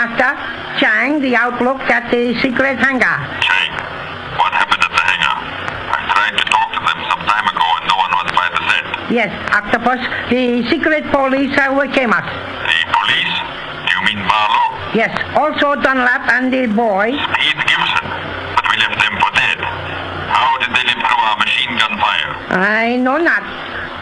Master. Chang, the outlook at the secret hangar. Chang, what happened at the hangar? I tried to talk to them some time ago and no one was by the set. Yes, Octopus, the secret police uh, overcame us. The police? Do you mean Barlow? Yes, also Dunlap and the boy. Speed Gibson. But we left them for dead. How did they live through our machine gun fire? I know not.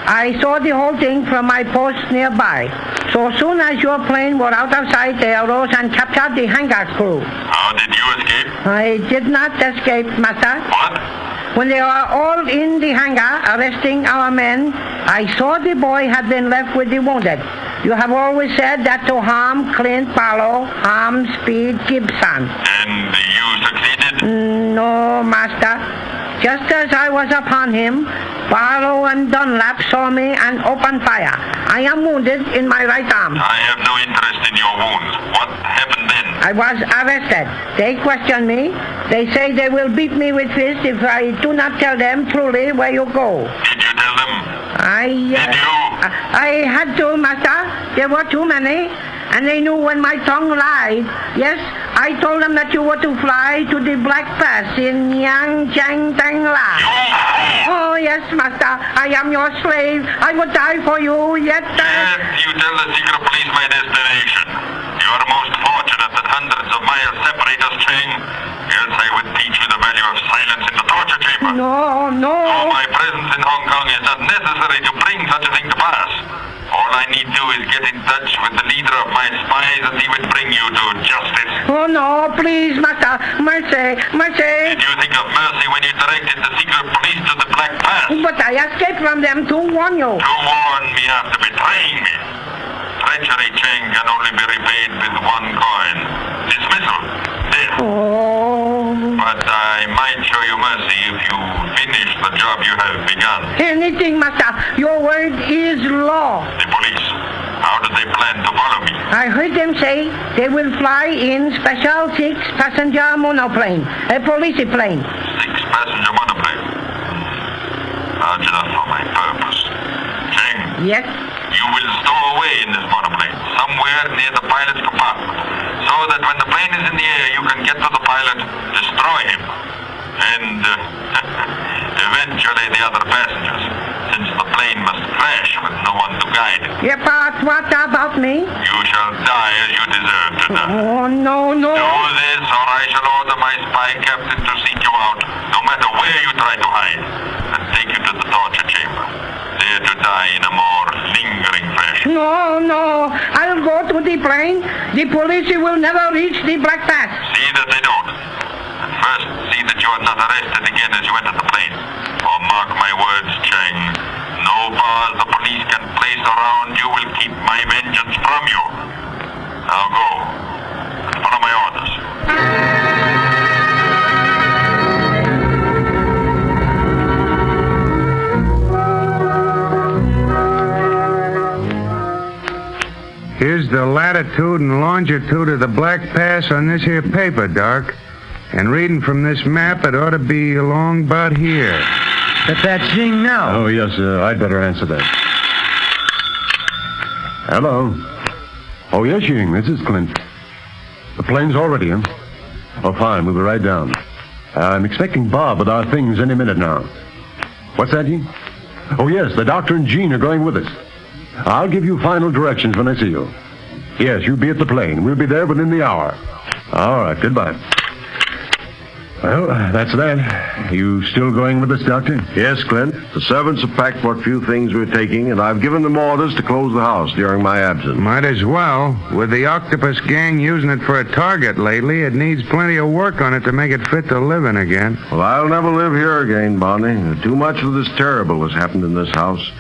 I saw the whole thing from my post nearby. So soon as your plane were out of sight, they arose and captured the hangar crew. How did you escape? I did not escape, Master. What? When they were all in the hangar arresting our men, I saw the boy had been left with the wounded. You have always said that to harm Clint Barlow, harm Speed Gibson. And you succeeded? Mm, no, Master. Just as I was upon him, Barlow and Dunlap saw me and opened fire. I am wounded in my right arm. I have no interest in your wounds. What happened then? I was arrested. They question me. They say they will beat me with fists if I do not tell them truly where you go. Did you tell them? I, uh, Did you? I had to, Master. There were too many. And they knew when my tongue lied. Yes, I told them that you were to fly to the Black Pass in Yangchang Tangla. Oh, yes, Master. I am your slave. I would die for you, yet... uh, Yet you tell the secret police my destination. You are most fortunate that hundreds of miles separate us, Chang. Else I would teach you the value of silence in the torture chamber. No, no. my presence in Hong Kong is not necessary to bring such a thing to pass. All I need to do is get in touch with the leader of my spies and he would bring you to justice. Oh, no, please, Master. Mercy, mercy. Did you think of mercy when you directed the secret police to the Black Pass? But I escaped from them to warn you. To warn me after betraying me. Treachery, Cheng, can only be repaid with one coin. Dismissal. Death. Oh. But I might show you mercy if you finish the job you have begun. Anything, Master. Your word is law. The police. How do they plan to follow me? I heard them say they will fly in special six-passenger monoplane, a police plane. Six passenger monoplane. Large enough for my purpose. Cheng, Yes? You will stow away in this monoplane, somewhere near the pilot's compartment, so that when the plane is in the air, you can get to the pilot, destroy him, and uh, eventually the other passengers, since the plane must crash with no one to guide it. Yeah, but what about me? You shall die as you deserve to die. Oh, no, no. Do this, or I shall order my spy captain to seek you out, no matter where you try to hide, and take you to the torture chamber, there to die in a more lingering fashion. No, no. I'll go to the plane. The police will never reach the Black Pass. See that they don't. First, see that you are not arrested again as you enter the plane. For mark my words, Cheng, no bars the police can place around you will keep my vengeance from you. Now go, follow my orders. Here's the latitude and longitude of the Black Pass on this here paper, Doc. And reading from this map, it ought to be along about here. But that's Jing now. Oh, yes, uh, I'd better answer that. Hello. Oh, yes, Ying, this is Clint. The plane's already in. Oh, fine, we'll be right down. I'm expecting Bob with our things any minute now. What's that, Ying? Oh, yes, the doctor and Jean are going with us. I'll give you final directions when I see you. Yes, you be at the plane. We'll be there within the hour. All right, goodbye. Well, uh, that's that. You still going with us, Doctor? Yes, Clint. The servants have packed what few things we're taking, and I've given them orders to close the house during my absence. Might as well. With the octopus gang using it for a target lately, it needs plenty of work on it to make it fit to live in again. Well, I'll never live here again, Barney. Too much of this terrible has happened in this house.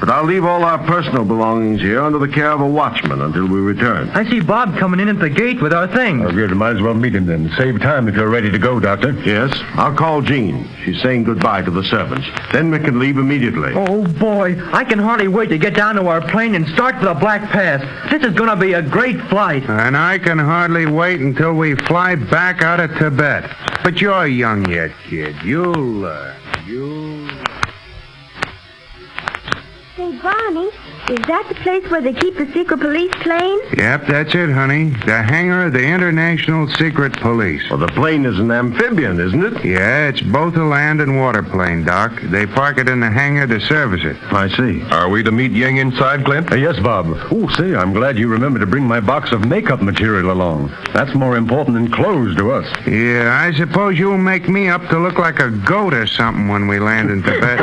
But I'll leave all our personal belongings here under the care of a watchman until we return. I see Bob coming in at the gate with our things. Oh, good. Might as well meet him then. Save time if you're ready to go, Doctor. Yes, I'll call Jean. She's saying goodbye to the servants. Then we can leave immediately. Oh, boy. I can hardly wait to get down to our plane and start for the Black Pass. This is going to be a great flight. And I can hardly wait until we fly back out of Tibet. But you're young yet, kid. You'll learn. You'll. Say, Barney, Is that the place where they keep the secret police plane? Yep, that's it, honey. The hangar of the International Secret Police. Well, the plane is an amphibian, isn't it? Yeah, it's both a land and water plane, Doc. They park it in the hangar to service it. I see. Are we to meet Ying inside, Clint? Uh, yes, Bob. Oh, say, I'm glad you remembered to bring my box of makeup material along. That's more important than clothes to us. Yeah, I suppose you'll make me up to look like a goat or something when we land in Tibet.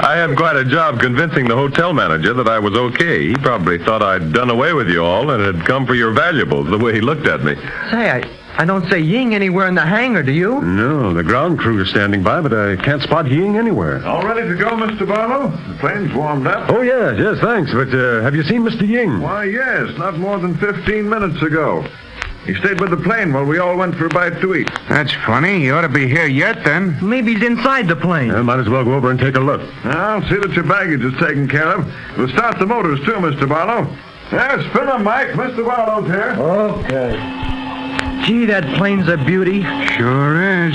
I had quite a job convincing the hotel manager that I was okay. He probably thought I'd done away with you all and had come for your valuables, the way he looked at me. Say, I, I don't see Ying anywhere in the hangar, do you? No, the ground crew is standing by, but I can't spot Ying anywhere. All ready to go, Mr. Barlow? The plane's warmed up. Oh, yes, yes, thanks. But uh, have you seen Mr. Ying? Why, yes, not more than 15 minutes ago. He stayed with the plane while we all went for a bite to eat. That's funny. He ought to be here yet, then. Maybe he's inside the plane. I might as well go over and take a look. I'll see that your baggage is taken care of. We'll start the motors, too, Mr. Barlow. Yes, spin them, Mike. Mr. Barlow's here. Okay. Gee, that plane's a beauty. Sure is.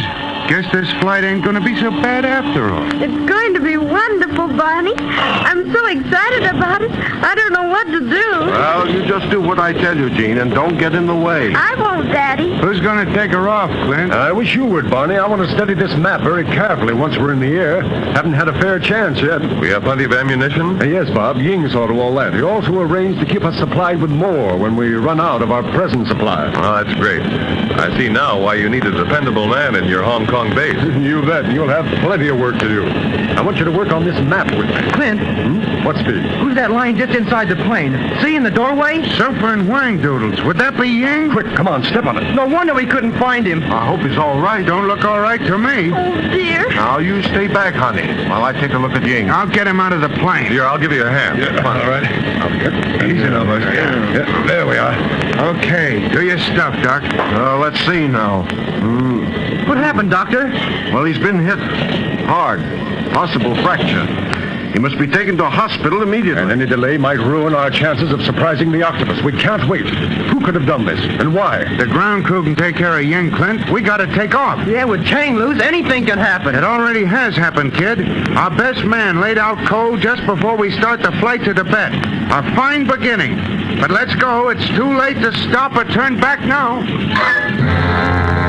Guess this flight ain't gonna be so bad after all. It's going to be wonderful, Barney. I'm so excited about it. I don't know what to do. Well, you just do what I tell you, Gene, and don't get in the way. I won't, Daddy. Who's gonna take her off, Clint? I wish you would, Barney. I want to study this map very carefully once we're in the air. Haven't had a fair chance yet. We have plenty of ammunition? Uh, yes, Bob. Ying saw to all that. He also arranged to keep us supplied with more when we run out of our present supply. Oh, that's great. I see now why you need a dependable man in your Hong Kong base. you bet. You'll have plenty of work to do. I want you to work on this map with me. Clint, Hmm? What speed? who's that lying just inside the plane? See in the doorway? Sofa and Wang Doodles. Would that be Ying? Quick, come on, step on it. No wonder we couldn't find him. I hope he's all right. Don't look all right to me. Oh, dear. Now, you stay back, honey, while I take a look at Ying. I'll get him out of the plane. Here, I'll give you a hand. Come on, all right. Easy now, boys. Yeah, there we are. Okay, do your stuff, Doc. Uh, let's see now. Hmm. What happened, Doctor? Well, he's been hit hard. Possible fracture. He must be taken to a hospital immediately. And any delay might ruin our chances of surprising the octopus. We can't wait. Who could have done this, and why? The ground crew can take care of Ying, Clint. We gotta take off. Yeah, with Chang loose, anything can happen. It already has happened, kid. Our best man laid out cold just before we start the flight to Tibet. A fine beginning. But let's go. It's too late to stop or turn back now.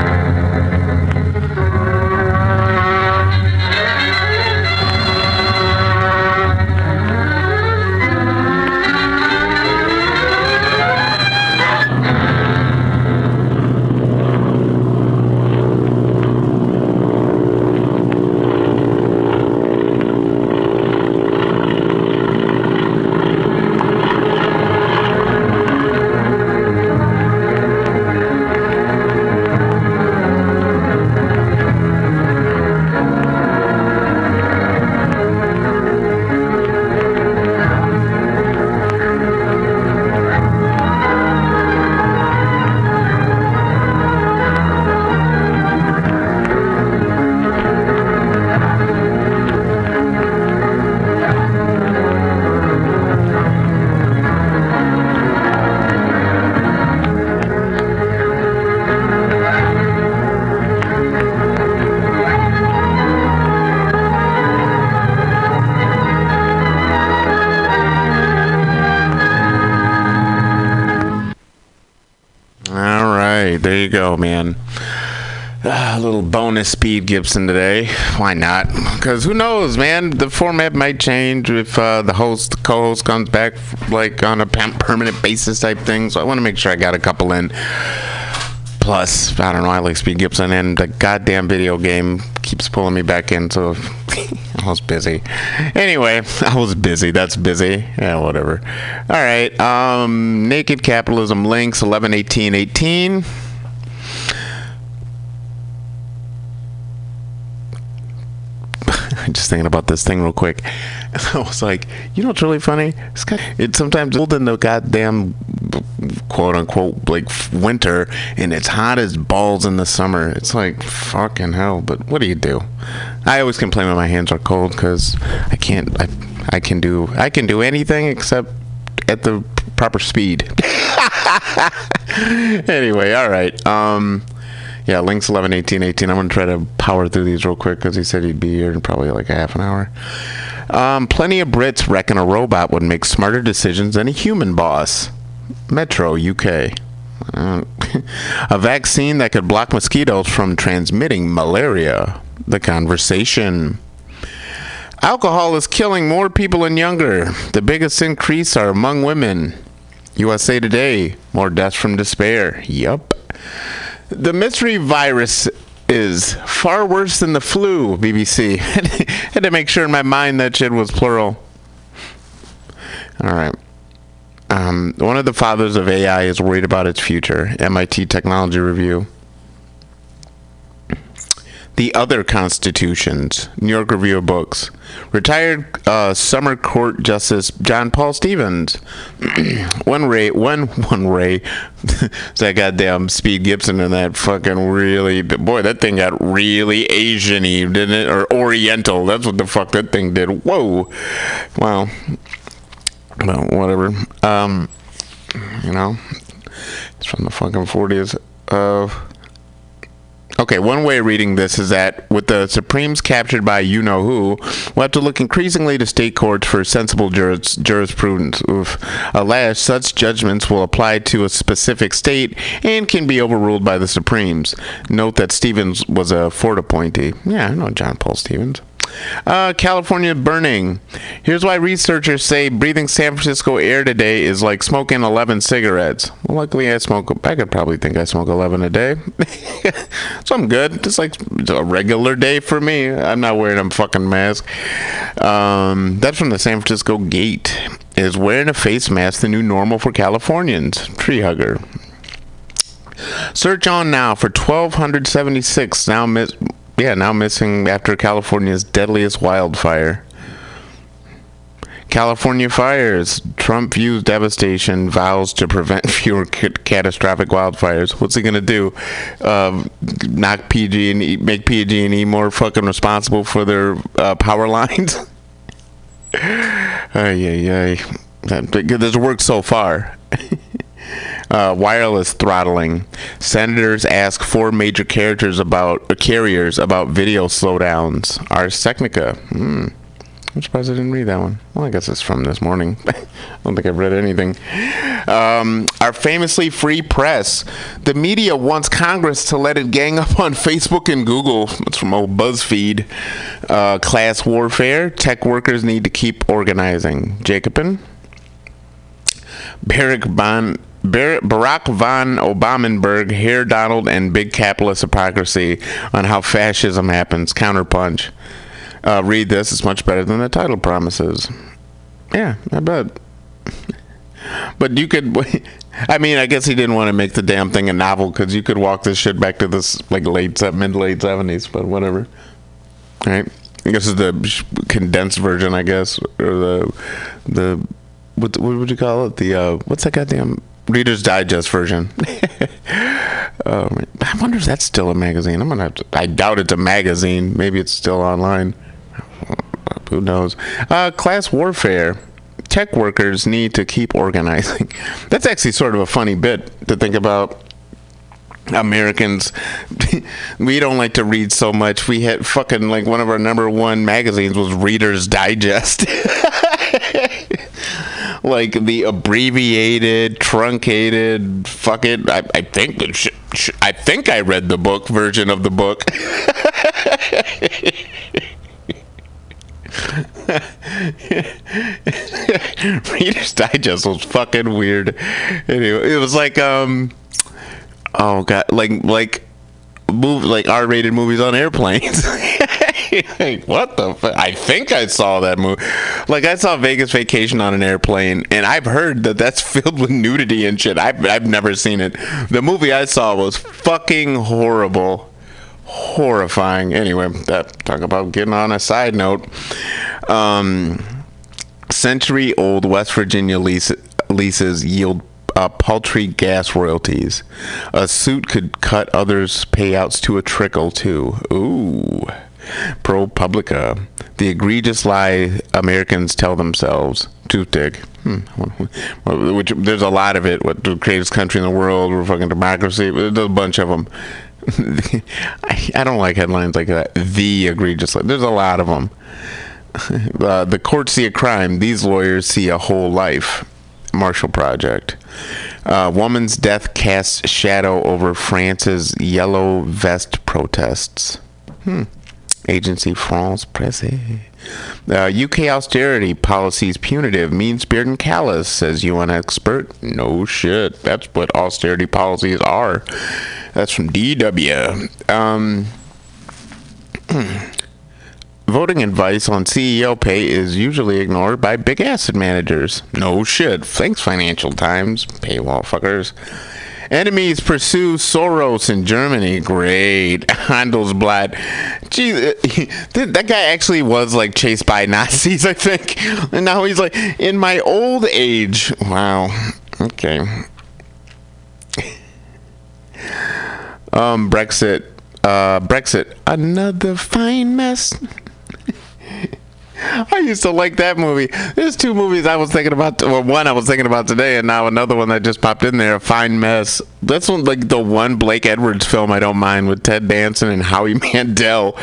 You go, man. Ah, a little bonus Speed Gibson today. Why not? Because who knows, man? The format might change if uh, the host, the co-host, comes back like on a permanent basis type thing. So I want to make sure I got a couple in. Plus, I don't know. I like Speed Gibson, and the goddamn video game keeps pulling me back in. So I was busy. Anyway, I was busy. That's busy. Yeah, whatever. All right. Um, Naked Capitalism links 11, 18, 18. Just thinking about this thing real quick. And I was like, you know what's really funny? It's, got, it's sometimes cold in the goddamn quote unquote like winter, and it's hot as balls in the summer. It's like fucking hell. But what do you do? I always complain when my hands are cold because I can't. I I can do I can do anything except at the proper speed. anyway, all right. Um, yeah, links 11, 18, 18. I'm going to try to power through these real quick because he said he'd be here in probably like a half an hour. Um, plenty of Brits reckon a robot would make smarter decisions than a human boss. Metro, UK. Uh, a vaccine that could block mosquitoes from transmitting malaria. The conversation. Alcohol is killing more people and younger. The biggest increase are among women. USA Today. More deaths from despair. Yup. The mystery virus is far worse than the flu, BBC. Had to make sure in my mind that shit was plural. All right. Um, one of the fathers of AI is worried about its future. MIT Technology Review. The Other Constitutions, New York Review of Books. Retired uh, summer court justice John Paul Stevens. one Ray, one one Ray, that goddamn Speed Gibson and that fucking really boy, that thing got really Asian-y, didn't it? Or Oriental. That's what the fuck that thing did. Whoa, wow. Well, whatever. Um, you know, it's from the fucking 40s. Uh, Okay, one way of reading this is that with the Supremes captured by you know who, we'll have to look increasingly to state courts for sensible juris, jurisprudence. Oof. Alas, such judgments will apply to a specific state and can be overruled by the Supremes. Note that Stevens was a Ford appointee. Yeah, I know John Paul Stevens. Uh, California burning. Here's why researchers say breathing San Francisco air today is like smoking 11 cigarettes. Well, luckily, I smoke. I could probably think I smoke 11 a day, so I'm good. Just like a regular day for me. I'm not wearing a fucking mask. Um, that's from the San Francisco Gate. Is wearing a face mask the new normal for Californians? Tree hugger. Search on now for 1,276 now miss yeah, now missing after California's deadliest wildfire. California fires. Trump views devastation, vows to prevent fewer c- catastrophic wildfires. What's he gonna do? Uh, knock PG and e, make PG and E more fucking responsible for their uh, power lines? ay ay ay. There's worked so far. Uh, wireless throttling. Senators ask four major characters about uh, carriers about video slowdowns. Ars Technica. Hmm. I'm surprised I didn't read that one. Well, I guess it's from this morning. I don't think I've read anything. Um, our famously free press. The media wants Congress to let it gang up on Facebook and Google. It's from old BuzzFeed. Uh, class warfare. Tech workers need to keep organizing. Jacobin. Barack Bon. Barack von Obamenburg, Herr Donald, and Big Capitalist Hypocrisy on how fascism happens. Counterpunch. Uh, read this. It's much better than the title promises. Yeah, I bet. But you could. I mean, I guess he didn't want to make the damn thing a novel because you could walk this shit back to this like late mid late seventies. But whatever. Right. I guess it's the condensed version. I guess or the the what what would you call it? The uh, what's that goddamn Reader's Digest version. um, I wonder if that's still a magazine. I'm gonna. Have to, I doubt it's a magazine. Maybe it's still online. Who knows? Uh, class warfare. Tech workers need to keep organizing. That's actually sort of a funny bit to think about. Americans, we don't like to read so much. We had fucking like one of our number one magazines was Reader's Digest. Like the abbreviated, truncated, fuck it. I, I think sh- sh- I think I read the book version of the book. Reader's Digest was fucking weird. Anyway, it was like um, oh god, like like move like R-rated movies on airplanes. like, what the fuck? I think I saw that movie. Like, I saw Vegas Vacation on an airplane, and I've heard that that's filled with nudity and shit. I've, I've never seen it. The movie I saw was fucking horrible. Horrifying. Anyway, that talk about getting on a side note. Um, century old West Virginia lease, leases yield uh, paltry gas royalties. A suit could cut others' payouts to a trickle, too. Ooh. ProPublica. The egregious lie Americans tell themselves. Truthdig. Hmm. Which there's a lot of it. What the greatest country in the world? We're fucking democracy. There's a bunch of them. I, I don't like headlines like that. The egregious lie. There's a lot of them. Uh, the courts see a crime. These lawyers see a whole life. Marshall Project. Uh, woman's death casts shadow over France's yellow vest protests. Hmm. Agency France Presse. Uh, UK austerity policies punitive, mean spirited and callous, says UN expert. No shit. That's what austerity policies are. That's from DW. Um, voting advice on CEO pay is usually ignored by big asset managers. No shit. Thanks, Financial Times. Paywall fuckers. Enemies pursue Soros in Germany. Great. Handelsblatt. Gee, that guy actually was like chased by Nazis, I think. And now he's like, in my old age. Wow. Okay. Um, Brexit. Uh, Brexit. Another fine mess. I used to like that movie. There's two movies I was thinking about. Well, one I was thinking about today, and now another one that just popped in there. Fine Mess. That's one, like the one Blake Edwards film I don't mind with Ted Danson and Howie Mandel.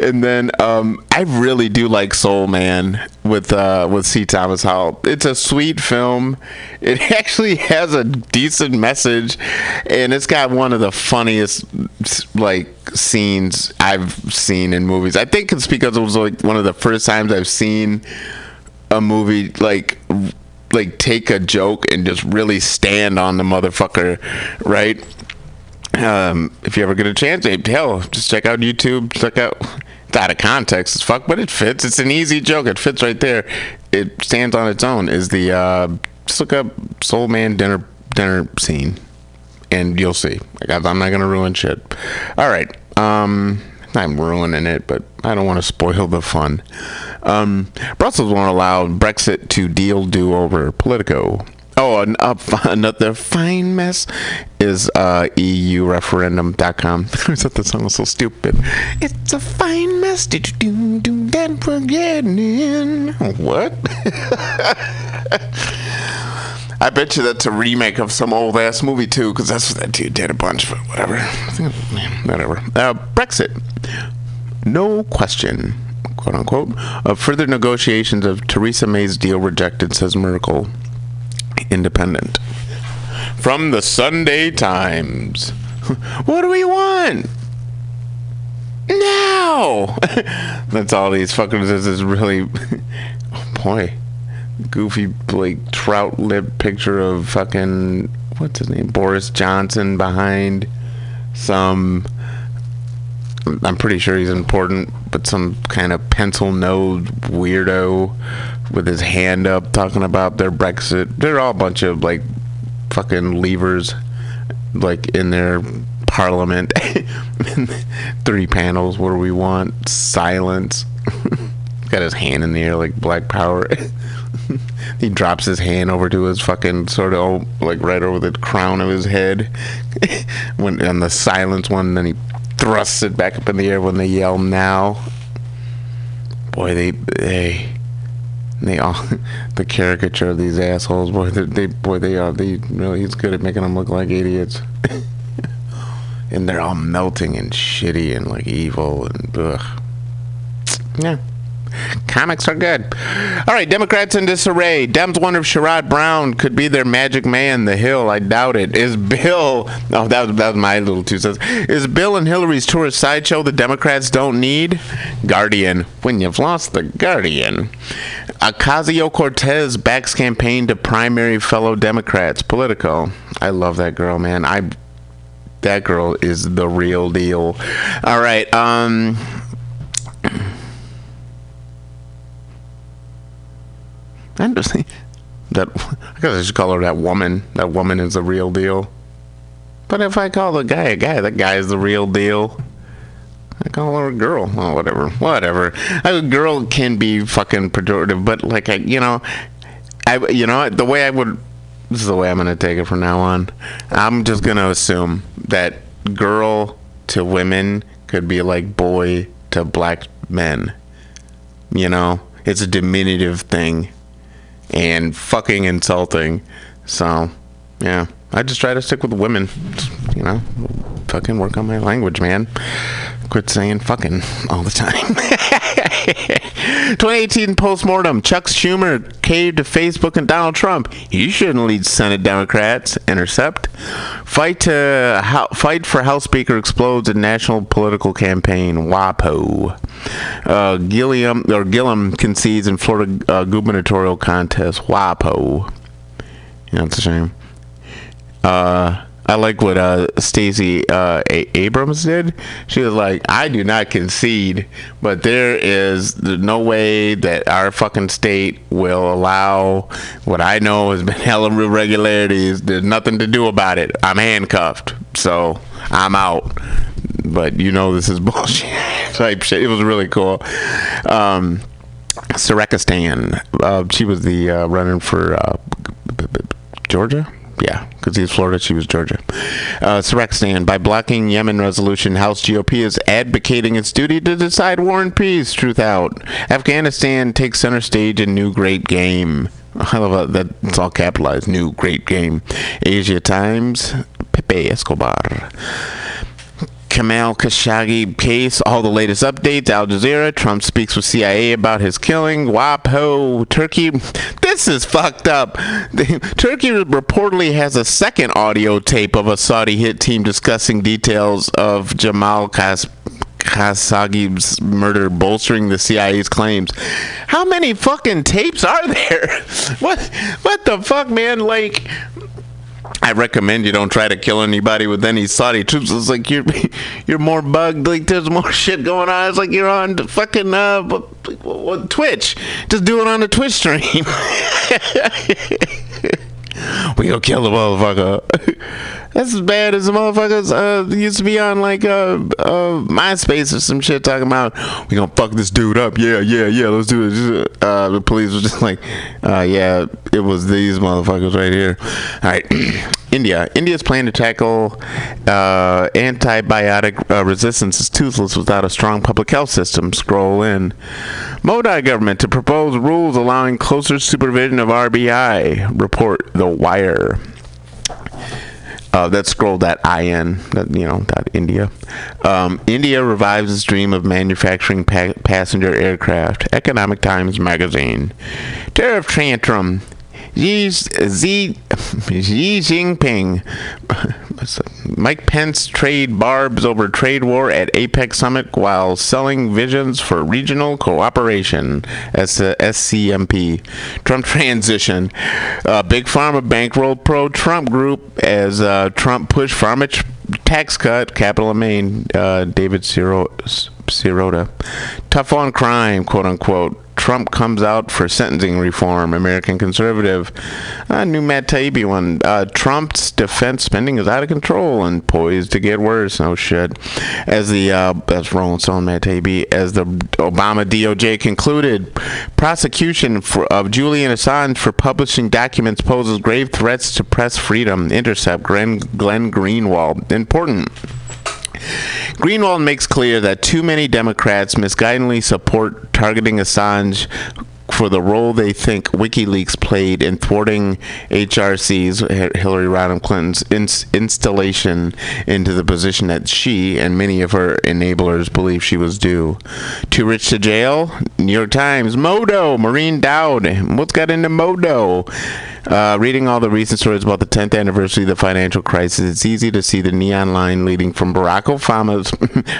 And then um, I really do like Soul Man with uh, with C. Thomas Howell. It's a sweet film. It actually has a decent message, and it's got one of the funniest like scenes I've seen in movies. I think it's because it was like one of the first times I've seen a movie like like take a joke and just really stand on the motherfucker, right? Um, if you ever get a chance, hell, just check out YouTube. Check out. Out of context as fuck, but it fits. It's an easy joke. It fits right there. It stands on its own. Is the uh, just look up Soul Man dinner dinner scene, and you'll see. Like, I'm not gonna ruin shit. All right. Um, I'm ruining it, but I don't want to spoil the fun. Um, Brussels won't allow Brexit to deal do over Politico. Oh, an, uh, another fine mess is uh, EUreferendum.com. I thought that song was so stupid. It's a fine mess. Did you do do that forgetting? What? I bet you that's a remake of some old ass movie too, because that's what that dude did a bunch. But whatever, whatever. Uh, Brexit, no question, quote unquote, of further negotiations of Theresa May's deal rejected, says Merkel. Independent. From the Sunday Times. what do we want? Now! That's all these fuckers. This is really. oh boy goofy like trout lip picture of fucking what's his name Boris Johnson behind some I'm pretty sure he's important but some kind of pencil nosed weirdo with his hand up talking about their Brexit. They're all a bunch of like fucking levers like in their parliament. Three panels what do we want silence. Got his hand in the air like black power. He drops his hand over to his fucking sort of like right over the crown of his head. When on the silence one then he thrusts it back up in the air when they yell now. Boy they they they all the caricature of these assholes boy they, boy they are they really he's good at making them look like idiots. And they're all melting and shitty and like evil and ugh. Yeah Comics are good. All right, Democrats in disarray. Dems wonder if Sherrod Brown could be their magic man. The Hill, I doubt it. Is Bill? Oh, that was that was my little two cents. Is Bill and Hillary's tourist sideshow the Democrats don't need? Guardian. When you've lost the Guardian. Ocasio Cortez backs campaign to primary fellow Democrats. Politico. I love that girl, man. I. That girl is the real deal. All right. Um. Interesting. That I guess I should call her that woman. That woman is the real deal. But if I call the guy a guy, that guy is the real deal. I call her a girl. Oh, whatever. Whatever. A girl can be fucking pejorative, but like I, you know, I, you know, the way I would. This is the way I'm gonna take it from now on. I'm just gonna assume that girl to women could be like boy to black men. You know, it's a diminutive thing and fucking insulting. So, yeah, I just try to stick with women. You know, fucking work on my language, man. Quit saying fucking all the time. 2018 postmortem. Chuck Schumer caved to Facebook and Donald Trump. He shouldn't lead Senate Democrats. Intercept. Fight to ho- fight for House Speaker explodes in national political campaign. WAPO. Uh, Gilliam or Gillum concedes in Florida uh, gubernatorial contest. WAPO. Yeah, it's a shame. Uh, I like what uh, Stacey uh, a- Abrams did. She was like, "I do not concede, but there is no way that our fucking state will allow what I know has been hell of irregularities. There's nothing to do about it. I'm handcuffed, so I'm out." But you know this is bullshit type shit. It was really cool. Um, Syraqistan. Uh, she was the uh, running for uh, Georgia. Yeah, because he's Florida, she was Georgia. Uh, Syraqistan. By blocking Yemen resolution, House GOP is advocating its duty to decide war and peace. Truth out. Afghanistan takes center stage in new great game. I love that. It's all capitalized. New great game. Asia Times. Pepe Escobar. Kamal Khashoggi case, all the latest updates. Al Jazeera, Trump speaks with CIA about his killing. WAPO, Turkey. This is fucked up. Turkey reportedly has a second audio tape of a Saudi hit team discussing details of Jamal Khashoggi. Khashoggi's murder bolstering the CIA's claims. How many fucking tapes are there? What what the fuck, man? Like I recommend you don't try to kill anybody with any Saudi troops. It's like you're you're more bugged. Like there's more shit going on. It's like you're on fucking uh, Twitch. Just do it on the Twitch stream. we gonna kill the motherfucker. That's as bad as the motherfuckers uh, used to be on like uh, uh, MySpace or some shit talking about we gonna fuck this dude up. Yeah, yeah, yeah. Let's do it. Uh, the police was just like, uh, yeah, it was these motherfuckers right here. All right, India. India's plan to tackle uh, antibiotic uh, resistance is toothless without a strong public health system. Scroll in. Modi government to propose rules allowing closer supervision of RBI. Report The Wire. Uh, that scroll that in that you know that India. Um, India revives its dream of manufacturing pa- passenger aircraft. Economic Times magazine. Tariff tantrum. Xi, Xi, Xi Jinping, Mike Pence trade barbs over trade war at APEC summit while selling visions for regional cooperation. SCMP. Trump transition. Uh, Big Pharma bankrolled pro-Trump group as uh, Trump pushed pharma tax cut. Capital of Maine. Uh, David Sirota. Tough on crime, quote unquote. Trump comes out for sentencing reform. American conservative. Uh, new Matt Taibbi one. Uh, Trump's defense spending is out of control and poised to get worse. Oh shit. As the uh, that's Rolling Stone Matt Taibbi. As the Obama DOJ concluded, prosecution for, of Julian Assange for publishing documents poses grave threats to press freedom. Intercept. Glenn, Glenn Greenwald. Important. Greenwald makes clear that too many Democrats misguidedly support targeting Assange for the role they think WikiLeaks played in thwarting HRC's Hillary Rodham Clinton's ins- installation into the position that she and many of her enablers believe she was due. Too rich to jail? New York Times. Modo. Maureen Dowd. What's got into Modo? Uh, reading all the recent stories about the 10th anniversary of the financial crisis, it's easy to see the neon line leading from Barack Obama's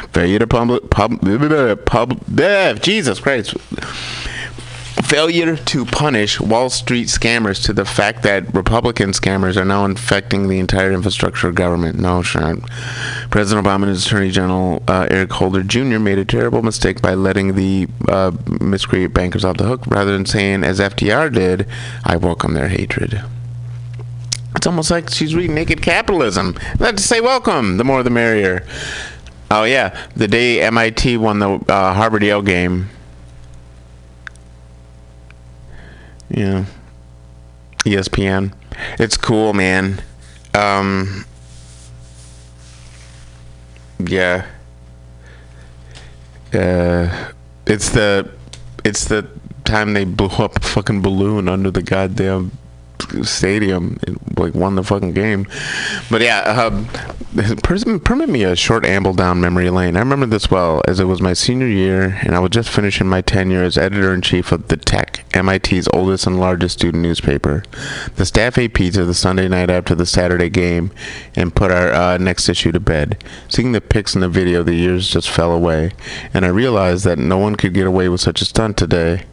failure to public pub, pub, Jesus Christ failure to punish Wall Street scammers to the fact that Republican scammers are now infecting the entire infrastructure of government. No, sure. President Obama and his Attorney General uh, Eric Holder Jr. made a terrible mistake by letting the uh, miscreant bankers off the hook rather than saying, as FDR did, I welcome their hatred. It's almost like she's reading Naked Capitalism. Let's say welcome. The more the merrier. Oh, yeah. The day MIT won the uh, Harvard Yale game, Yeah. ESPN. It's cool, man. Um Yeah. Uh it's the it's the time they blew up a fucking balloon under the goddamn stadium and like won the fucking game. But yeah, per- permit me a short amble down memory lane. I remember this well, as it was my senior year, and I was just finishing my tenure as editor in chief of the Tech, MIT's oldest and largest student newspaper. The staff ate pizza the Sunday night after the Saturday game, and put our uh, next issue to bed. Seeing the pics in the video, the years just fell away, and I realized that no one could get away with such a stunt today.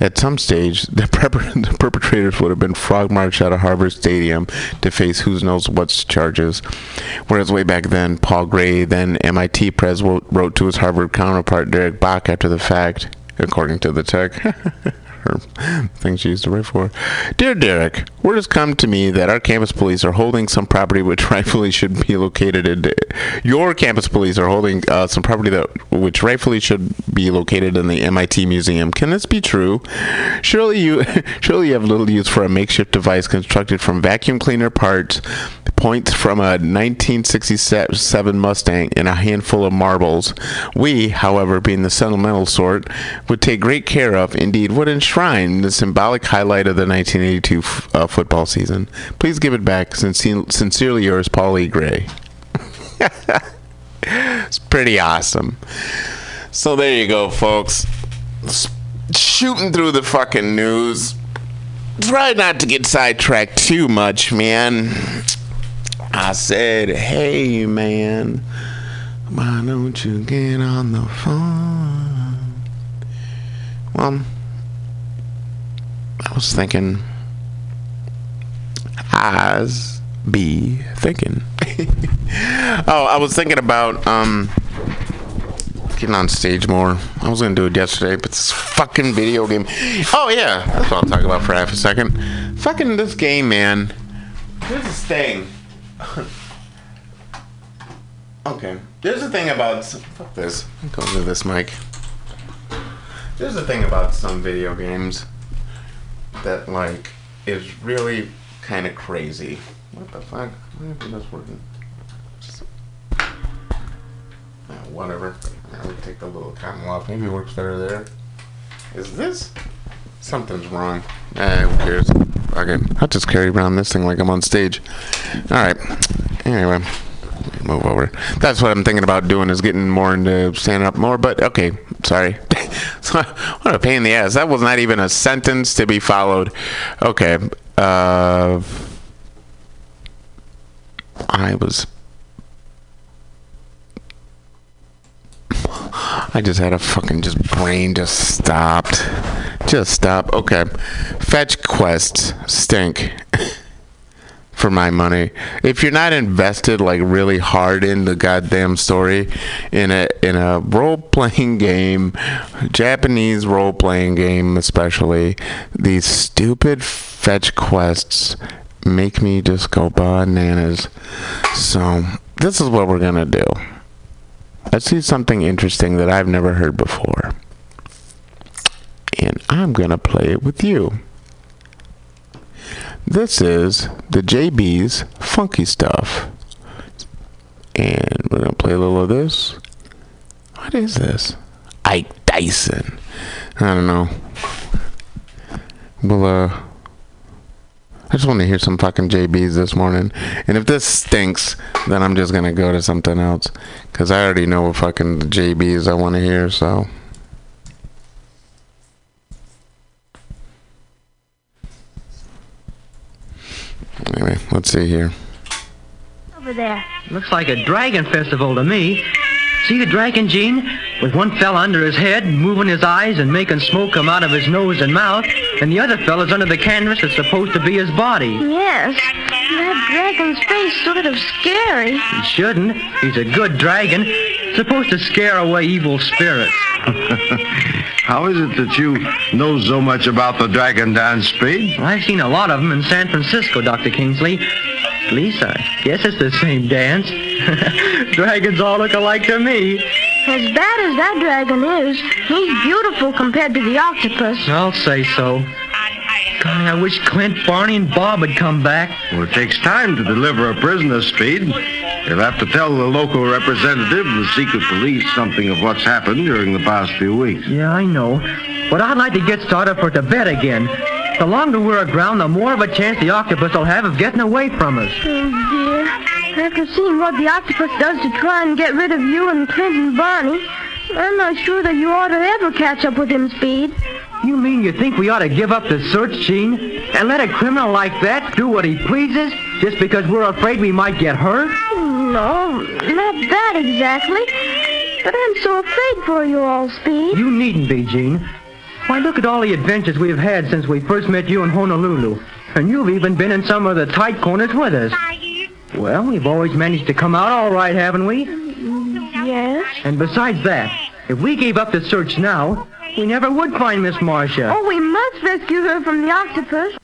At some stage, the, the perpetrators would have been frog marched out of Harvard Stadium to face who knows what charges. Whereas way back then, Paul Gray, then MIT pres, wrote to his Harvard counterpart Derek Bok after the fact, according to the tech. Her thing she used to write for. Dear Derek, word has come to me that our campus police are holding some property which rightfully should be located in. Your campus police are holding uh, some property that which rightfully should be located in the MIT museum. Can this be true? Surely you, surely you have little use for a makeshift device constructed from vacuum cleaner parts, points from a 1967 Mustang, and a handful of marbles. We, however, being the sentimental sort, would take great care of, indeed, would enshrine the symbolic highlight of the 1982 f- uh, football season. Please give it back. Sincerely yours, Paul E. Gray. it's pretty awesome. So there you go, folks. Shooting through the fucking news. Try not to get sidetracked too much, man. I said, hey, man, why don't you get on the phone? Well, I was thinking, I's be thinking. oh, I was thinking about, um, getting on stage more. I was gonna do it yesterday, but this fucking video game. Oh yeah, that's what I'll talk about for half a second. Fucking this game, man. Here's this thing. okay, there's a thing about fuck this. Go to this mic. There's a thing about some video games that like is really kind of crazy. What the fuck? Why isn't this working? Uh, whatever. I would take the little cotton off. Maybe it works better there. Is this? Something's wrong. Eh, who cares? Okay. I'll just carry around this thing like I'm on stage. Alright. Anyway. Move over. That's what I'm thinking about doing is getting more into standing up more, but okay. Sorry. So, what a pain in the ass. That was not even a sentence to be followed. Okay. Uh, I was I just had a fucking just brain just stopped. Just stop. Okay. Fetch quests stink. For my money. If you're not invested like really hard in the goddamn story in a in a role playing game, Japanese role playing game especially, these stupid fetch quests make me just go bananas. So this is what we're gonna do. Let's see something interesting that I've never heard before. And I'm to play it with you. This is the JB's Funky Stuff. And we're going to play a little of this. What is this? Ike Dyson. I don't know. Well, uh, I just want to hear some fucking JBs this morning. And if this stinks, then I'm just going to go to something else. Because I already know what fucking JBs I want to hear, so. Anyway, let's see here. Over there. Looks like a dragon festival to me. See the dragon, Gene? With one fella under his head, moving his eyes and making smoke come out of his nose and mouth, and the other fella's under the canvas that's supposed to be his body. Yes. That dragon's face sort of scary. He shouldn't. He's a good dragon. Supposed to scare away evil spirits. How is it that you know so much about the dragon dance, Speed? I've seen a lot of them in San Francisco, Dr. Kingsley. At least I guess it's the same dance. Dragons all look alike to me. As bad as that dragon is, he's beautiful compared to the octopus. I'll say so. Golly, I wish Clint, Barney, and Bob had come back. Well, it takes time to deliver a prisoner, Speed. You'll have to tell the local representative of the secret police something of what's happened during the past few weeks. Yeah, I know. But I'd like to get started for Tibet again. The longer we're aground, the more of a chance the octopus will have of getting away from us. Oh, dear. After seeing what the octopus does to try and get rid of you and Clint and Barney, I'm not sure that you ought to ever catch up with him, Speed. You mean you think we ought to give up the search, Gene, and let a criminal like that do what he pleases just because we're afraid we might get hurt? No, not that exactly. But I'm so afraid for you all, Speed. You needn't be, Jean. Why, look at all the adventures we've had since we first met you in Honolulu. And you've even been in some of the tight corners with us. Well, we've always managed to come out all right, haven't we? Yes? And besides that, if we gave up the search now, we never would find Miss Marcia. Oh, we must rescue her from the octopus.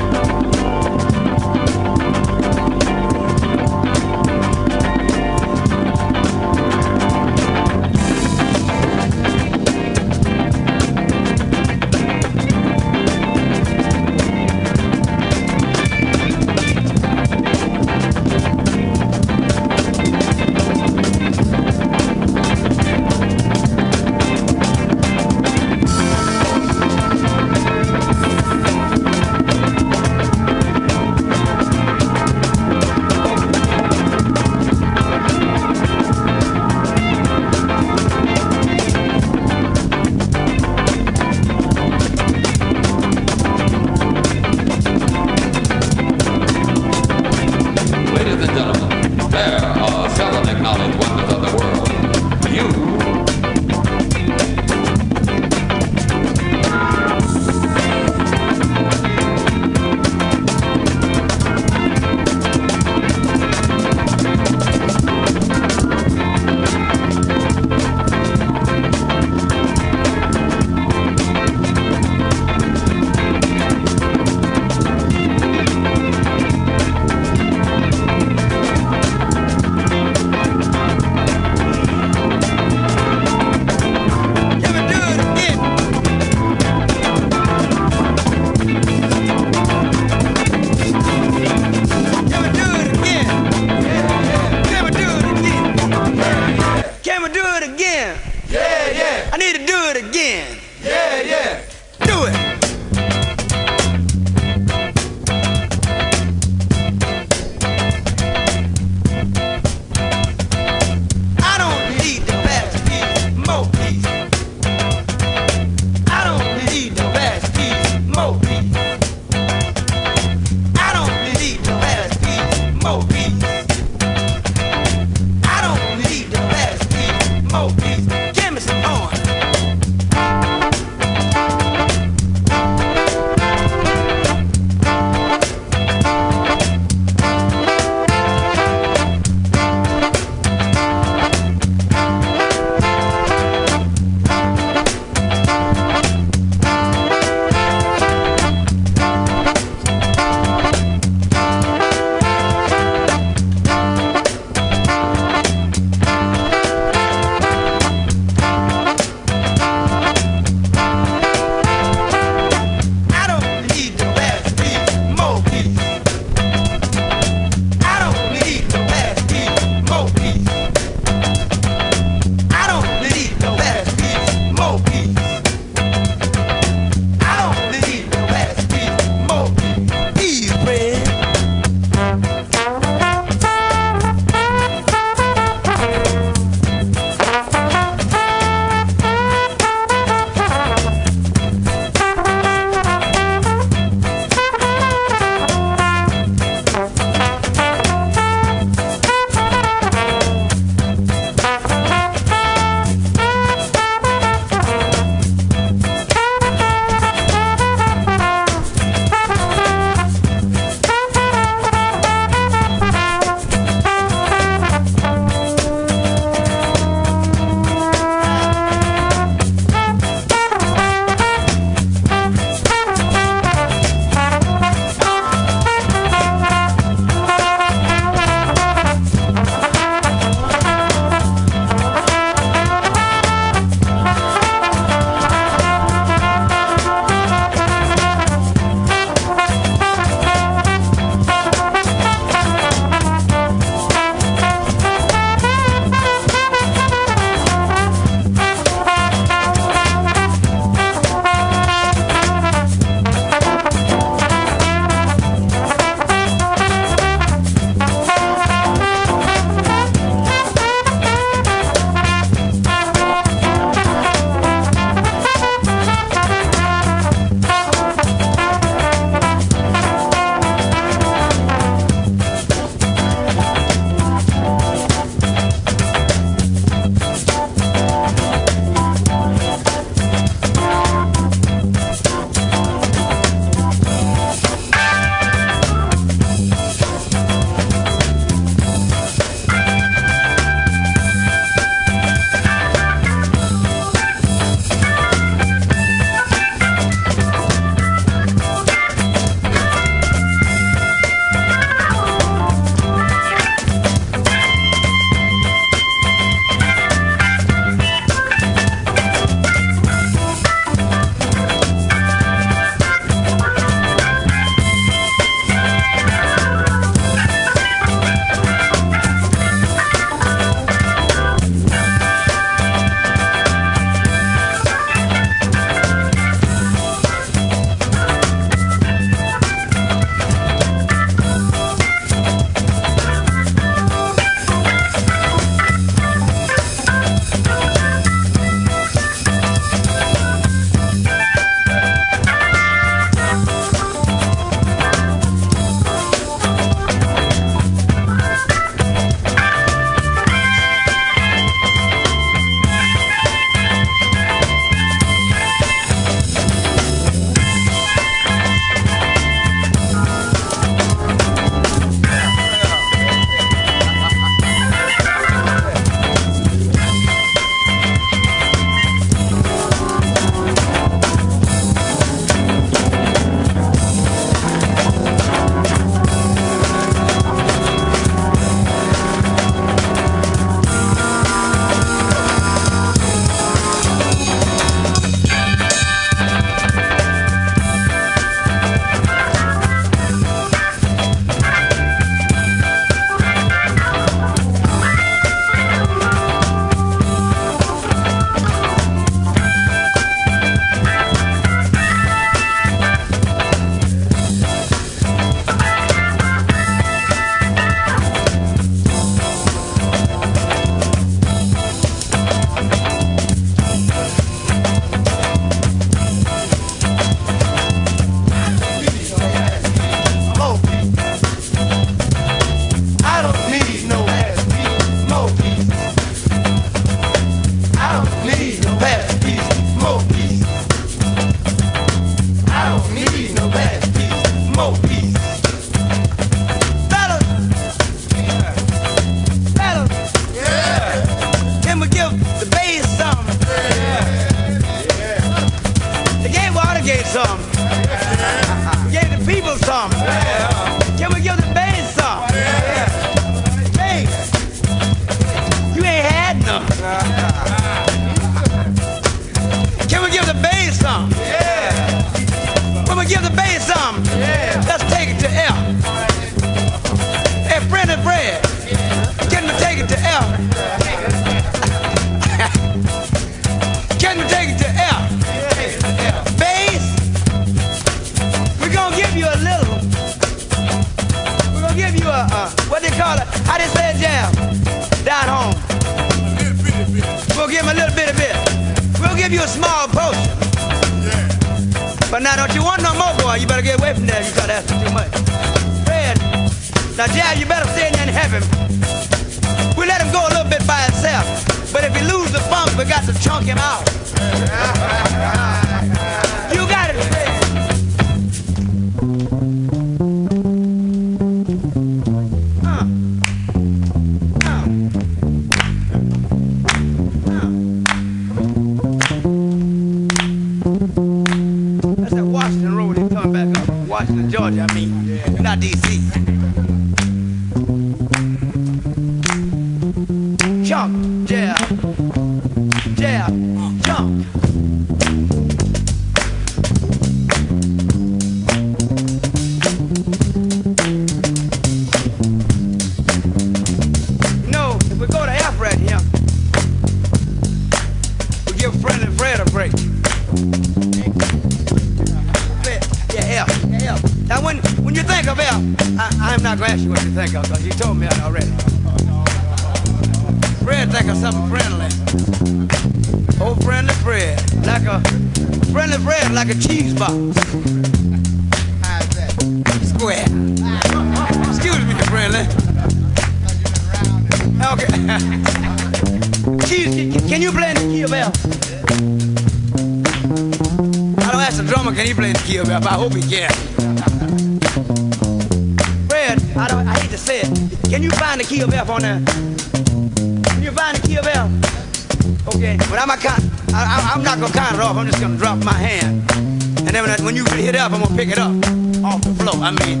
Off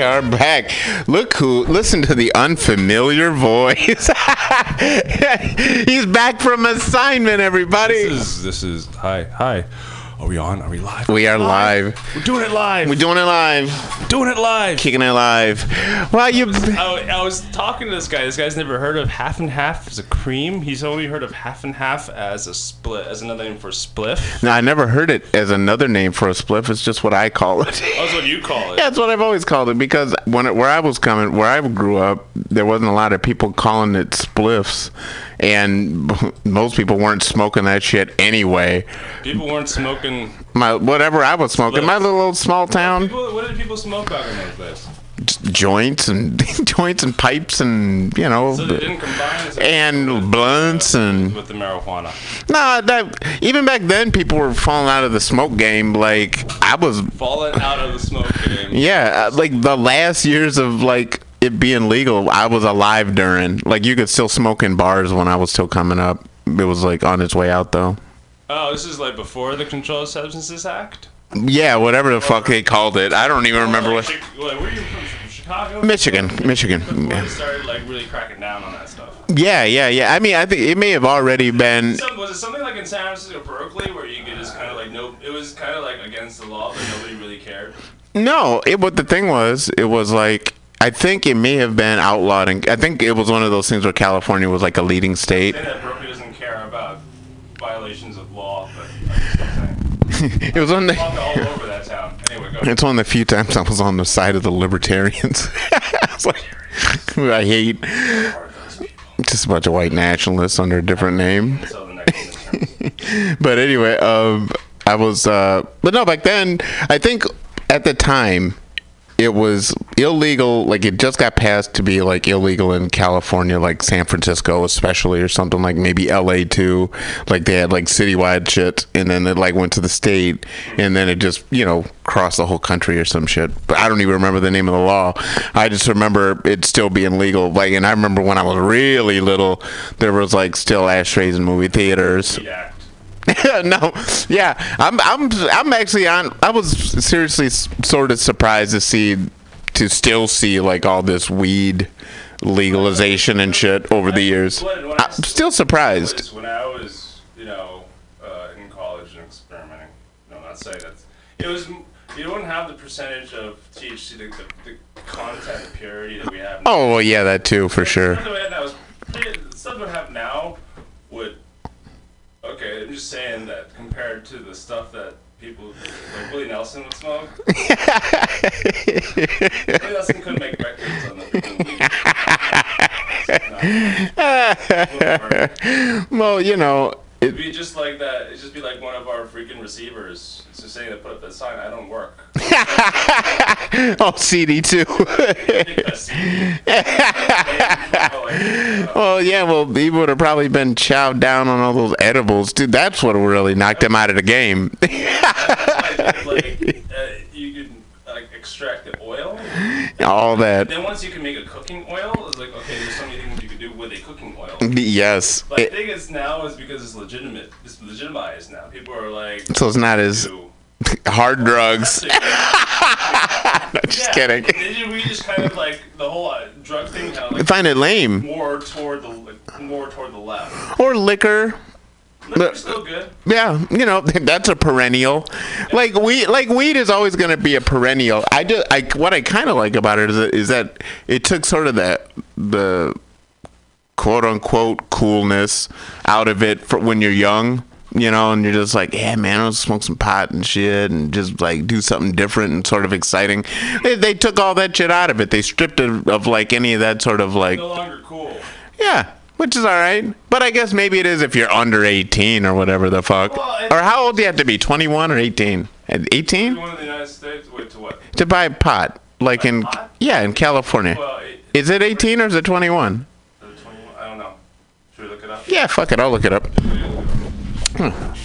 We are back. Look who, listen to the unfamiliar voice. He's back from assignment, everybody. This is this is hi hi. Are we on? Are we live? We are live. We're doing it live. We're doing it live. doing it live. Kicking it live. Well, you. I, I was talking to this guy. This guy's never heard of half and half as a cream. He's only heard of half and half as a split, as another name for spliff. No, I never heard it as another name for a spliff. It's just what I call it. Oh, that's what you call it. Yeah, that's what I've always called it because when it, where I was coming, where I grew up, there wasn't a lot of people calling it spliffs, and most people weren't smoking that shit anyway. People weren't smoking. My whatever I was smoking, my little old small town People, what did people smoke back in those days? joints and joints and pipes and you know So they didn't combine and blunts and with the marijuana. no that even back then people were falling out of the smoke game like I was Falling out of the smoke game. Yeah, uh, like the last years of like it being legal, I was alive during. Like you could still smoke in bars when I was still coming up. It was like on its way out though. Oh, this is like before the Controlled Substances Act. Yeah, whatever the fuck they called it. I don't even remember what. Like, where are you from? Chicago? Michigan, Michigan. Before Yeah. they started like really cracking down on that stuff. Yeah, yeah, yeah. I mean, I think it may have already been. Some, was it something like in San Francisco, Berkeley, where you could just kind of like no, it was kind of like against the law, but nobody really cared. No, it. What the thing was, it was like I think it may have been outlawed, and I think it was one of those things where California was like a leading state. Berkeley doesn't care about violations of law, but I'm just saying. it was on the. Walk all over that town. Anyway. It's one of the few times I was on the side of the libertarians. I was like, I hate. Just a bunch of white nationalists under a different name. but anyway, um, I was, uh, but no, back then, I think at the time, it was illegal. Like it just got passed to be like illegal in California, like San Francisco, especially, or something like maybe L.A. too. Like they had like citywide shit, and then it like went to the state, and then it just you know crossed the whole country or some shit. But I don't even remember the name of the law. I just remember it still being legal. Like, and I remember when I was really little, there was like still ashtrays in movie theaters. no, yeah, I'm, I'm, I'm actually on. I was seriously sort of surprised to see, to still see like all this weed legalization and shit over the years. I'm still surprised. When I was, you know, uh, in college and experimenting, no, not saying that it was. You don't have the percentage of THC, the, the, the content purity that we have. now. Oh well, yeah, that too for sure. Stuff that we had now was pretty- stuff we have now. Okay, I'm just saying that compared to the stuff that people like Willie Nelson would smoke. Willie Nelson couldn't make records on the. well, you know, It'd be just like that. It'd just be like one of our freaking receivers. It's just saying to put up that sign. I don't work. oh, CD too. well, yeah, well, he would have probably been chowed down on all those edibles, dude. That's what really knocked him out of the game. like uh, you can like extract the oil. all that. Then once you can make a cooking oil, it's like okay, there's so many things you can do with a cooking oil. Yes. But It- the thing is now is because it's legitimate. It's legitimized now. People are like, so it's not as hard drugs. No, just yeah, kidding. We just kind of like the whole uh, drug thing kind of like find it lame. more toward the more toward the left. Or liquor. Liquor's still good. Yeah, you know that's a perennial. Like weed, like weed is always going to be a perennial. I just, I what I kind of like about it is that, is that it took sort of that the quote unquote coolness out of it for when you're young. You know, and you're just like, yeah, man, I'll smoke some pot and shit, and just like do something different and sort of exciting. They, they took all that shit out of it. They stripped it of like any of that sort of like No longer cool. yeah, which is all right. But I guess maybe it is if you're under 18 or whatever the fuck. Well, or how old do you have to be? 21 or 18? At 18 One of the United States. Wait to what? to buy pot? Like in yeah, in California. Well, Is it 18 or is it 21? I don't know. Should we look it up? Yeah, fuck it, I'll look it up.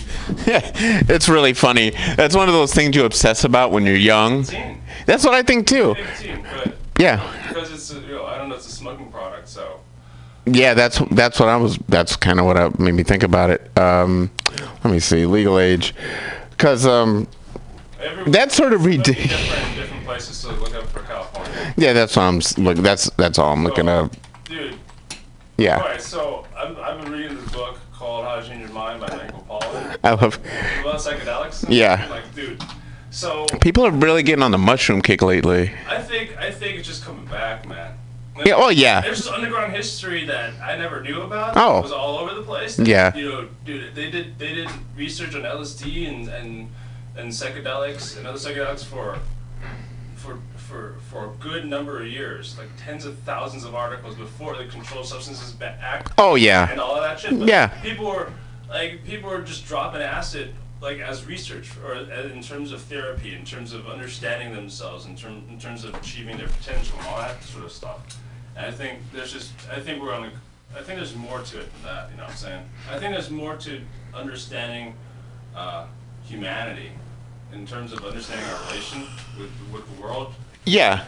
It's really funny. That's one of those things you obsess about when you're young. That's what I think too. 18, but Yeah. because it's a, you know, I don't know, it's a smoking product, so Yeah, that's that's what I was. That's kind of what I, made me think about it. Um, let me see, legal age, because um, that's sort of ridiculous. different different places to look up for California. Yeah, that's what I'm look. That's that's all I'm looking up. Dude. Yeah. Alright, so I've, I've been reading this book called How to Change Your Mind by Pollan. I love. About psychedelics. Yeah. Like, dude. So People are really getting on the mushroom kick lately. I think I think it's just coming back, man. Yeah, oh, yeah. There's just underground history that I never knew about. Oh. It was all over the place. Yeah. You know, dude, they did they did research on LSD and and and psychedelics and other psychedelics for for for for a good number of years, like tens of thousands of articles before the Controlled Substances Act. Oh, yeah. And all of that shit. But Yeah. People were like people are just dropping acid like as research or in terms of therapy, in terms of understanding themselves, in term in terms of achieving their potential, all that sort of stuff. And I think there's just I think we're on a I think there's more to it than that. You know what I'm saying? I think there's more to understanding uh, humanity in terms of understanding our relation with with the world. Yeah.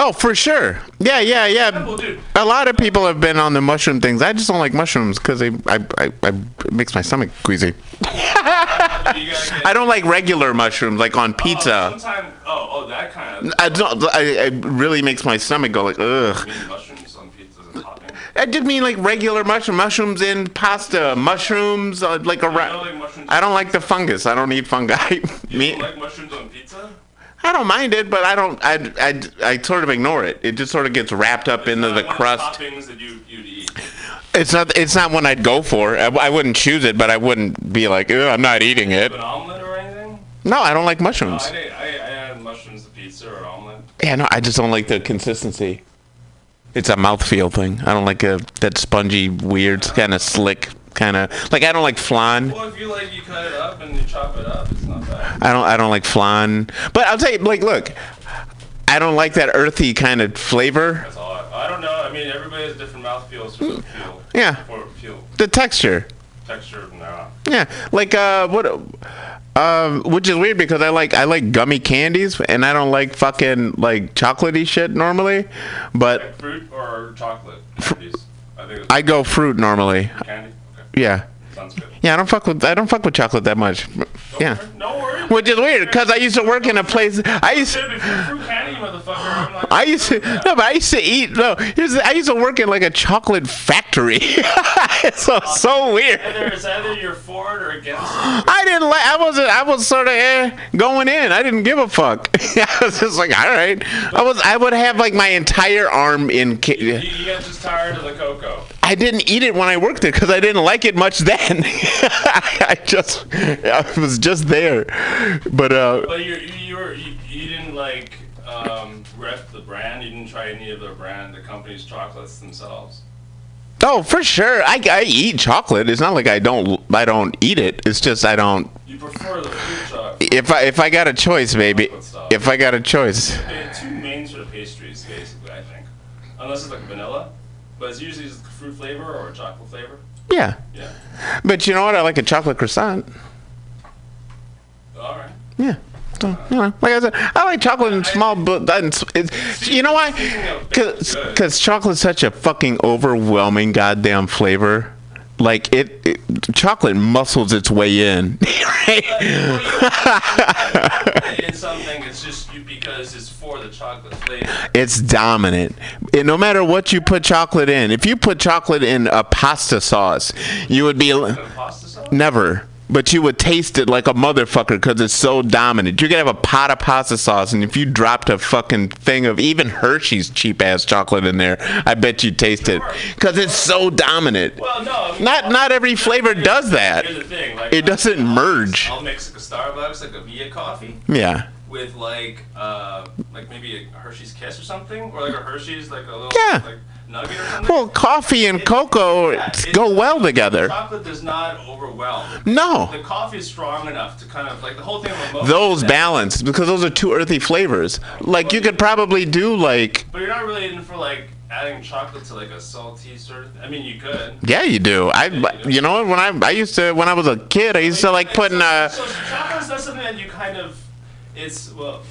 Oh, for sure. Yeah, yeah, yeah. A lot of people have been on the mushroom things. I just don't like mushrooms because they, I, I, I, it makes my stomach queasy. I don't like regular mushrooms, like on pizza. Sometime, oh, oh, that kind of. I don't. I, it really makes my stomach go like ugh. mushrooms on pizzas and topping. I just mean like regular mushroom, mushrooms in pasta, mushrooms uh, like a. Ra- I don't like the fungus. I don't eat fungi. Me, You like mushrooms on pizza? I don't mind it, but I don't. I, I, I sort of ignore it. It just sort of gets wrapped up into the crust. Toppings that you you'd eat. It's not. It's not one I'd go for. I, I wouldn't choose it, but I wouldn't be like, I'm not eating it. An omelet or anything? No, I don't like No, mushrooms. I, did- I, I had pizza or omelet. Yeah, no, I just don't like the consistency. It's a mouthfeel thing. I don't like a that spongy, weird, kind of slick, kind of like I don't like flan. Well, if you like, you cut it up and you chop it up. It's not bad. I don't I don't like flan. But I'll tell you, like, look, I don't like that earthy kind of flavor. That's all. I, I don't know. I mean, everybody has different mouthfeels for the feel. Yeah. For feel The texture. texture. Nah. Yeah, like uh, what? Um, which is weird because I like I like gummy candies and I don't like fucking like chocolatey shit normally, but Fruit or chocolate candies. I think I go fruit normally. candy. Okay. Yeah, Sounds good. yeah. I don't fuck with I don't fuck with chocolate that much. Yeah, No worries. which is weird because I used to work in a place. I used. If you're fruit candy, motherfucker, I'm like. I used to no, but I used to eat no. Here's the, I used to work in like a chocolate factory. it's so so weird. Either it's either you're for it or against it. I didn't like. I wasn't. I was sort of eh, going in. I didn't give a fuck. I was just like, all right. I was. I would have like my entire arm in. ca- You, you get just tired of the cocoa. I didn't eat it when I worked there because I didn't like it much then. I just. I was just there, but uh. But you you were you, you didn't like um, rep the brand. You didn't try any of their brand, the company's chocolates themselves. Oh, for sure. I, I eat chocolate. It's not like I don't. I don't eat it. It's just I don't. You prefer the fruit chocolate. If I if I got a choice, maybe. If I got a choice. Two main sort of pastries, basically. I think, unless it's like vanilla, but it's usually just fruit flavor or chocolate flavor. Yeah. Yeah. But you know what? I like a chocolate croissant. All right. Yeah. So, you know, like I said, I like chocolate in small, but you know why? Because chocolate's such a fucking overwhelming goddamn flavor. Like it, it chocolate muscles its way in. it's something. It's just you because it's for the chocolate flavor. it's dominant. And no matter what you put chocolate in, if you put chocolate in a pasta sauce, you would be never. But you would taste it like a motherfucker because it's so dominant. You could have a pot of pasta sauce, and if you dropped a fucking thing of even Hershey's cheap ass chocolate in there, I bet you'd taste it because it's so dominant. Well, no. Not not every flavor does that. Here's the thing. Like, It doesn't merge. I'll mix like a Starbucks, like a Via coffee. Yeah. With like, uh, like maybe a Hershey's Kiss or something, or like a Hershey's, like a little Yeah. like nugget or something. Well, coffee and cocoa go well together. Chocolate does not overwhelm. No. The coffee is strong enough to kind of like the whole thing. Those balance because those are two earthy flavors. Like you could probably do like But you're not really in for like adding chocolate to like a salty sort of. I mean, you could. yeah, you do. I you know when I I used to when I was a kid I used to like putting a. Uh, so chocolate's not something that you kind of. It's well,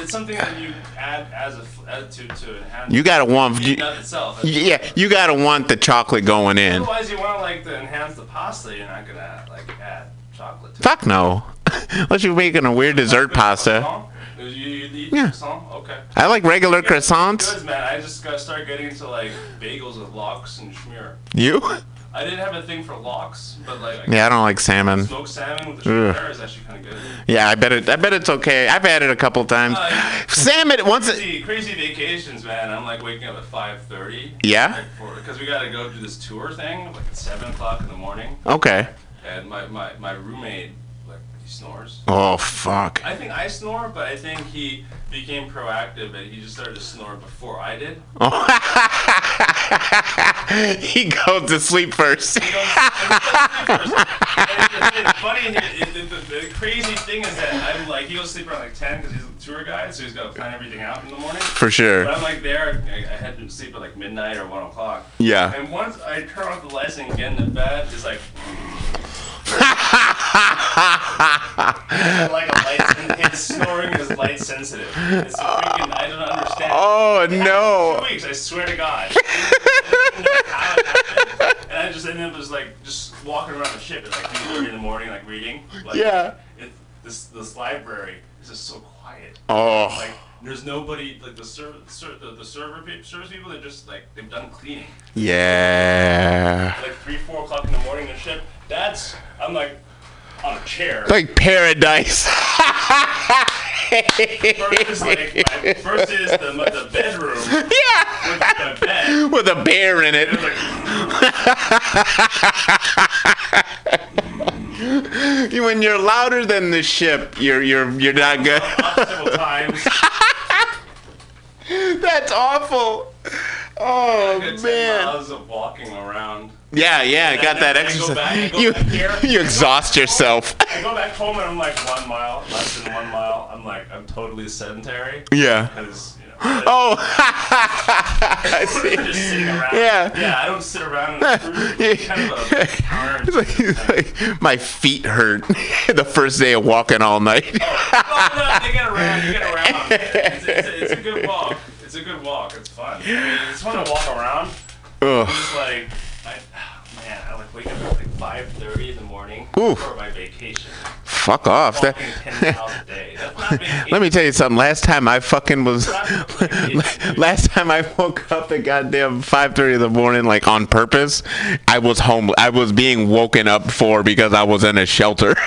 it's, something that you add as a add to enhance. you gotta want the you, itself. yeah you gotta want the chocolate going in. Otherwise, you want to like to enhance the pasta. You're not gonna like add chocolate. to Fuck no, unless you're making a weird dessert pasta. You, you, you Yeah. croissant? Okay. I like regular croissants. Good man. I just gotta start getting into like bagels with lox and schmear. You? I didn't have a thing for lox, but like Yeah, I don't like salmon. smoked salmon with the Ugh. is actually kind of good. Yeah, I bet it. I bet it's okay. I've had it a couple times. Uh, salmon once. It, Crazy, crazy vacations, man. I'm like waking up at 5:30. Yeah? Because we gotta go do this tour thing, like at seven o'clock in the morning. okay. And my, my, my roommate, he snores. Oh fuck. I think I snore, but I think he became proactive and he just started to snore before I did. he goes to sleep first. It's funny, and it, it, the, crazy thing is that I'm like, he goes to sleep around like 10 because he's a tour guide, so he's got to plan everything out in the morning. For sure. But I'm like there, I, I had to sleep at like midnight or 1 o'clock. Yeah. And once I turn off the lights and get in the bed, it's like. like a light, his snoring is light sensitive. It's freaking, I don't understand. Oh, no. Two weeks, I swear to God. I don't know how it happened. And I just ended up just like just walking around the ship at like 3:30 in the morning, like reading. Like, Yeah. It, this this library is just so quiet. Oh. Like there's nobody like the server ser- the, the server people service people. They're just like they've done cleaning. Yeah. Like three four o'clock in the morning, the ship. That's I'm like on a chair. Like paradise. First is like my, first is the, the bedroom. Yeah. With the bed. With a bear in it. when you're louder than the ship, you're you're you're not good. That's awful. Oh Good 10 man. miles of walking around. Yeah, yeah, I got that And then I go back, exercise. You you exhaust yourself. I go back home and I'm like one mile, less than one mile. I'm like, I'm totally sedentary. Yeah. Because, you know. Oh, I see. Yeah. Yeah, I don't sit around and cruise. Kind of a. It's like, it's like my feet hurt the first day of walking all night. oh, oh no, you get around, you get around. It's, it's, it's a good walk. It's a good walk. It's fun. I mean, it's fun to walk around. Ugh. It's like, 5:30 in the morning Oof. for my vacation. Fuck off. That, 10 miles a day. That's not vacation. let me tell you something. Last time I fucking was, last time I woke up at goddamn 5:30 in the morning, like on purpose, I was home. I was being woken up for because I was in a shelter.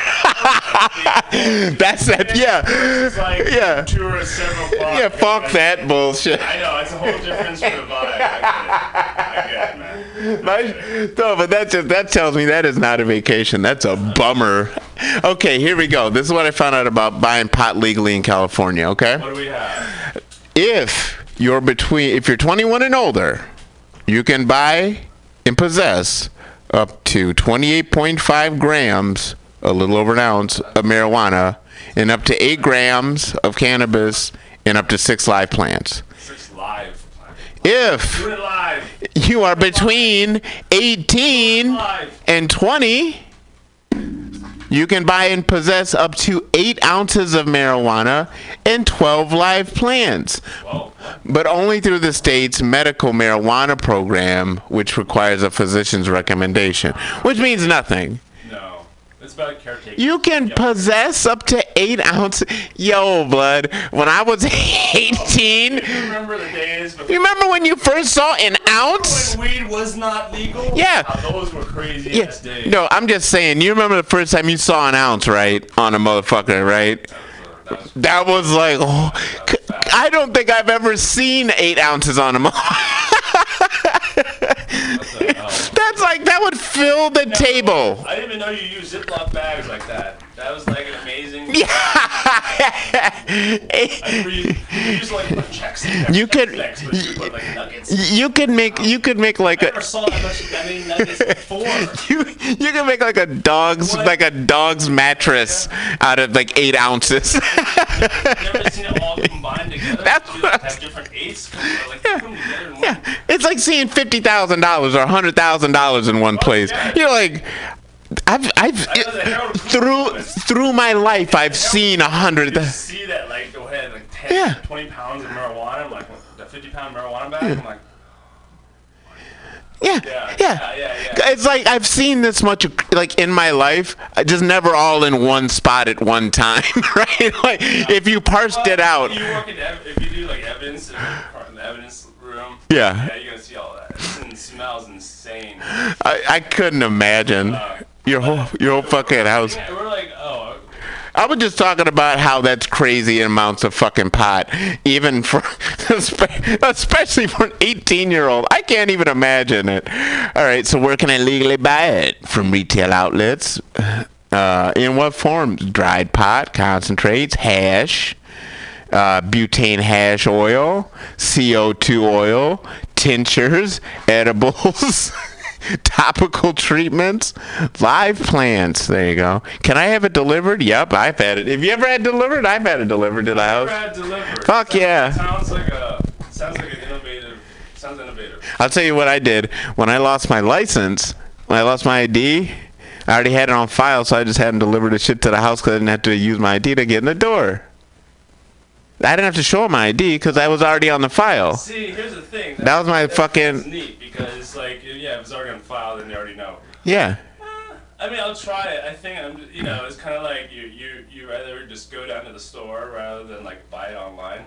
That's that. Yeah. It's like Yeah. two or seven. Yeah. Fuck that bullshit. I know it's a whole difference for the vibe. I get it, I get it. My- no, but that just that tells me that is not a vacation. That's a bummer. Okay, here we go. This is what I found out about buying pot legally in California. Okay, What do we have? if you're between, if you're 21 and older, you can buy and possess up to 28.5 grams, a little over an ounce of marijuana, and up to eight grams of cannabis, and up to six live plants. Six. If you are between 18 and 20, you can buy and possess up to 8 ounces of marijuana and 12 live plants. But only through the state's medical marijuana program, which requires a physician's recommendation, which means nothing. It's about caretaking. You can possess up to 8 ounces. Yo, blood, when I was 18, You remember the days before you remember when you first saw an ounce? when weed was not legal? Yeah. Ah, those were crazy Yeah. ass days. No, I'm just saying. You remember the first time you saw an ounce, right, on a motherfucker, right? That was, That was like, oh, I don't think I've ever seen eight ounces on a motherfucker. That's like that would fill the table. I didn't even know you used Ziploc bags like that. That was like an amazing. Yeah. You, you used to like put checks in there. You could- you put like nuggets. you could make you could make like a never saw that much that many nuggets before. you you can make like a dog's What? like a dog's mattress out of like eight ounces. Never seen it all combined together. That's You what have different eights like come together in one. Yeah, it's like seeing fifty thousand dollars or hundred thousand dollars in one place. yeah. You're like, I've, I've Harold through through my life, I've seen a hundred. You see that like go ahead like 10, Yeah. 20 pounds of marijuana. I'm like the 50 pound marijuana bag. I'm like Yeah, Yeah, yeah, yeah, yeah, yeah. It's like I've seen this much, like in my life, I just never all in one spot at one time, right? Like if you parsed it out, You work in ev- if you do like evidence uh, in in the evidence room. Yeah. Yeah, you're gonna see all that. It smells insane. I, I couldn't imagine uh, your whole your whole fucking house. Yeah, we're like, oh, I was just talking about how that's crazy amounts of fucking pot, even for, especially for an 18 year old. I can't even imagine it. All right, so where can I legally buy it? From retail outlets. Uh, in what forms? Dried pot, concentrates, hash, uh, butane hash oil, CO2 oil, tinctures, edibles. topical treatments, live plants. There you go. Can I have it delivered? Yep, I've had it. Have you ever had it delivered? I've had it delivered to the house. Brad delivered. Fuck yeah. Sounds like a sounds like an innovative. Sounds innovative. I'll tell you what I did when I lost my license. When I lost my ID, I already had it on file, so I just had them deliver the shit to the house because I didn't have to use my ID to get in the door. I didn't have to show my ID because I was already on the file. See, here's the thing. That was my That's fucking- neat because like yeah, if it's already on file, then they already know. Yeah. Eh, I mean, I'll try it. I think I'm, you know, it's kind of like you, you, you rather just go down to the store rather than like buy it online.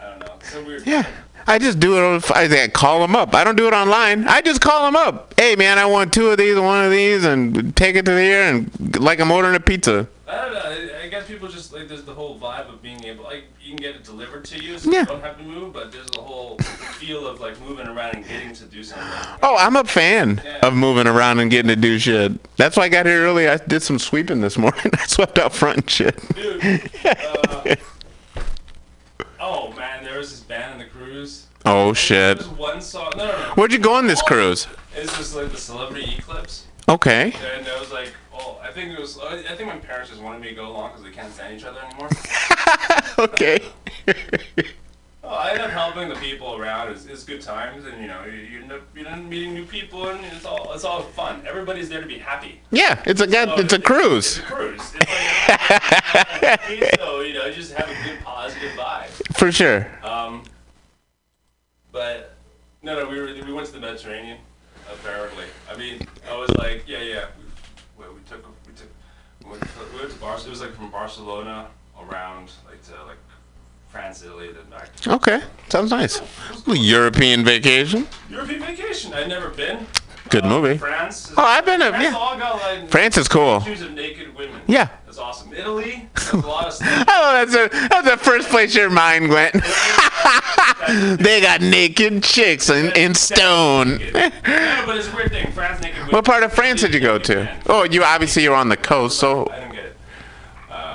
I don't know. It's so weird. Yeah. I just do it on. I think I call them up. I don't do it online. I just call them up. Hey man, I want two of these and one of these, and take it to there and like I'm ordering a pizza. I don't know. I- guess people just like there's the whole vibe of being able like can get it delivered to you, so Yeah. you don't have to move. But there's the whole feel of like moving around and getting to do something. Oh, I'm a fan of moving around and getting to do shit. That's why I got here early. I did some sweeping this morning. I swept out front and shit. Dude, uh, oh man, there was this band on the cruise. Oh shit. There's one song. No, no, no. Where'd you go on this cruise? It's just like the Celebrity Eclipse. Okay. And it was like, I think it was. I think my parents just wanted me to go along because they can't stand each other anymore. Okay. Oh, I end up helping the people around. It's, it's good times, and you know, you, you end up you end up meeting new people, and it's all it's all fun. Everybody's there to be happy. Yeah, it's a So it's a cruise. It's a cruise. It's like, so you know, you just have a good positive vibe. For sure. Um, but no, no, we were we went to the Mediterranean, apparently. I mean, I was like, yeah, yeah. We, we, took we took we went to, we went to Barcelona. It was like from Barcelona around like to like France, Italy, then back. Okay, sounds nice. European vacation. European vacation. I'd never been. Good movie. France. is- Oh, I've been to- France yeah. got, like, France is cool. Of naked women. Yeah. That's awesome. Italy. A lot of stuff. Oh, that's a, that's the first place your mind went. they got naked chicks in, in stone. no, but it's a weird thing. France naked women. What part of France did you go to? Oh, you obviously you're on the coast. So, I didn't get it.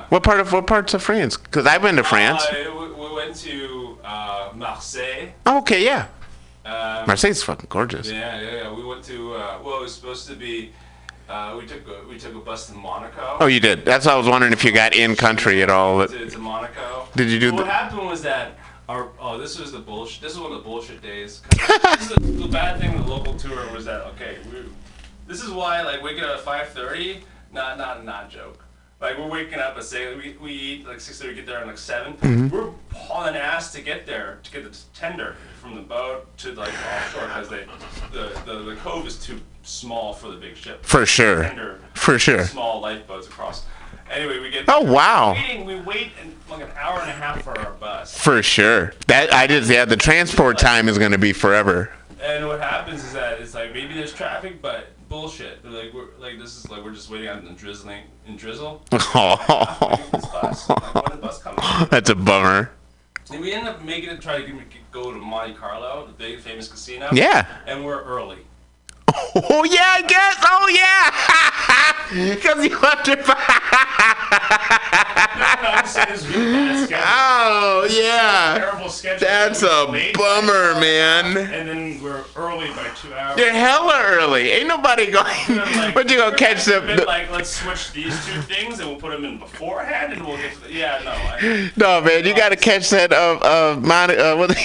what part of what parts of France? Because I've been to France. Uh, we, we went to uh, Marseille. Okay, yeah. Um, Marseille's fucking gorgeous. Yeah, yeah, yeah. We went to. Uh, well, it was supposed to be. Uh, we took a, we took a bus to Monaco. Oh, you did. That's why I was wondering if you got in country at all. To, to Monaco. Did you do What the- happened was that our oh this was the bullshit. This is one of the bullshit days. this is the, the bad thing with the local tour was that okay, we, this is why like waking up at five thirty, not not not joke. Like we're waking up at say we, we eat like six thirty, get there at like 7 we Mhm. We're hauling ass to get there to get the tender from the boat to like offshore because they the, the the cove is too small for the big ship. For sure. Tender, For sure. Small lifeboats across. Anyway, we get. Oh, wow. Waiting, we wait in, like an hour and a half for our bus. For sure. That I just yeah. The transport time is going to be forever. And what happens is that it's like maybe there's traffic, but bullshit. They're like we're like this is like we're just waiting on the drizzling in drizzle. That's a bummer. And we end up making it try to go to Monte Carlo, the big famous casino. Yeah. And we're early. Oh yeah, I guess. Oh yeah. Because you have to. oh yeah. Terrible sketch. That's a bummer, man. And then we're early by two hours. You're hella early. Ain't nobody going. But you go catch the. Been the like, let's switch these two things and we'll put them in beforehand and we'll get to the. Yeah, no. I, no man, you got to catch that of of Monte uh, what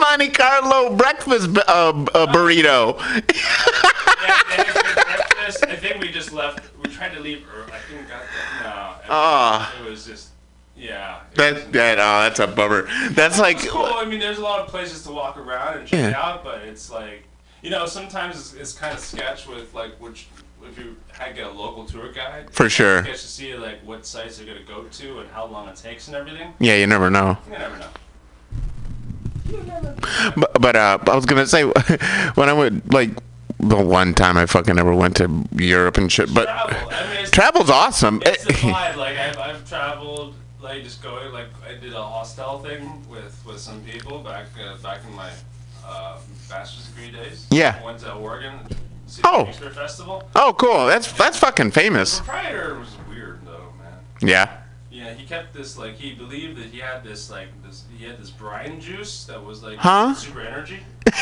Monte Carlo breakfast bu- uh, uh, burrito. breakfast, I think we just left. We tried to leave early. I think we got. No. it- Ah. It was just. Yeah. That that oh, that's a bummer. That's like It's cool. I mean, there's a lot of places to walk around and check Yeah. out, but it's like, you know, sometimes it's, it's kind of sketch with like which if you had get a local tour guide. For sure. Sketch to see like what sites they're gonna go to and how long it takes and everything. yeah, you never know. You never know. But, but uh, I was gonna say when I went like the one time I fucking ever went to Europe and shit. But travel's awesome. It's the vibe. Like I've, I've traveled, like just going. Like I did a hostel thing with with some people back uh, back in my uh, bachelor's degree days. Yeah. I went to Oregon. See Oh. Festival. Oh, cool. That's that's fucking famous. The proprietor was weird though, man. Yeah. Yeah, he kept this like he believed that he had this like this he had this brine juice that was like Huh? super energy.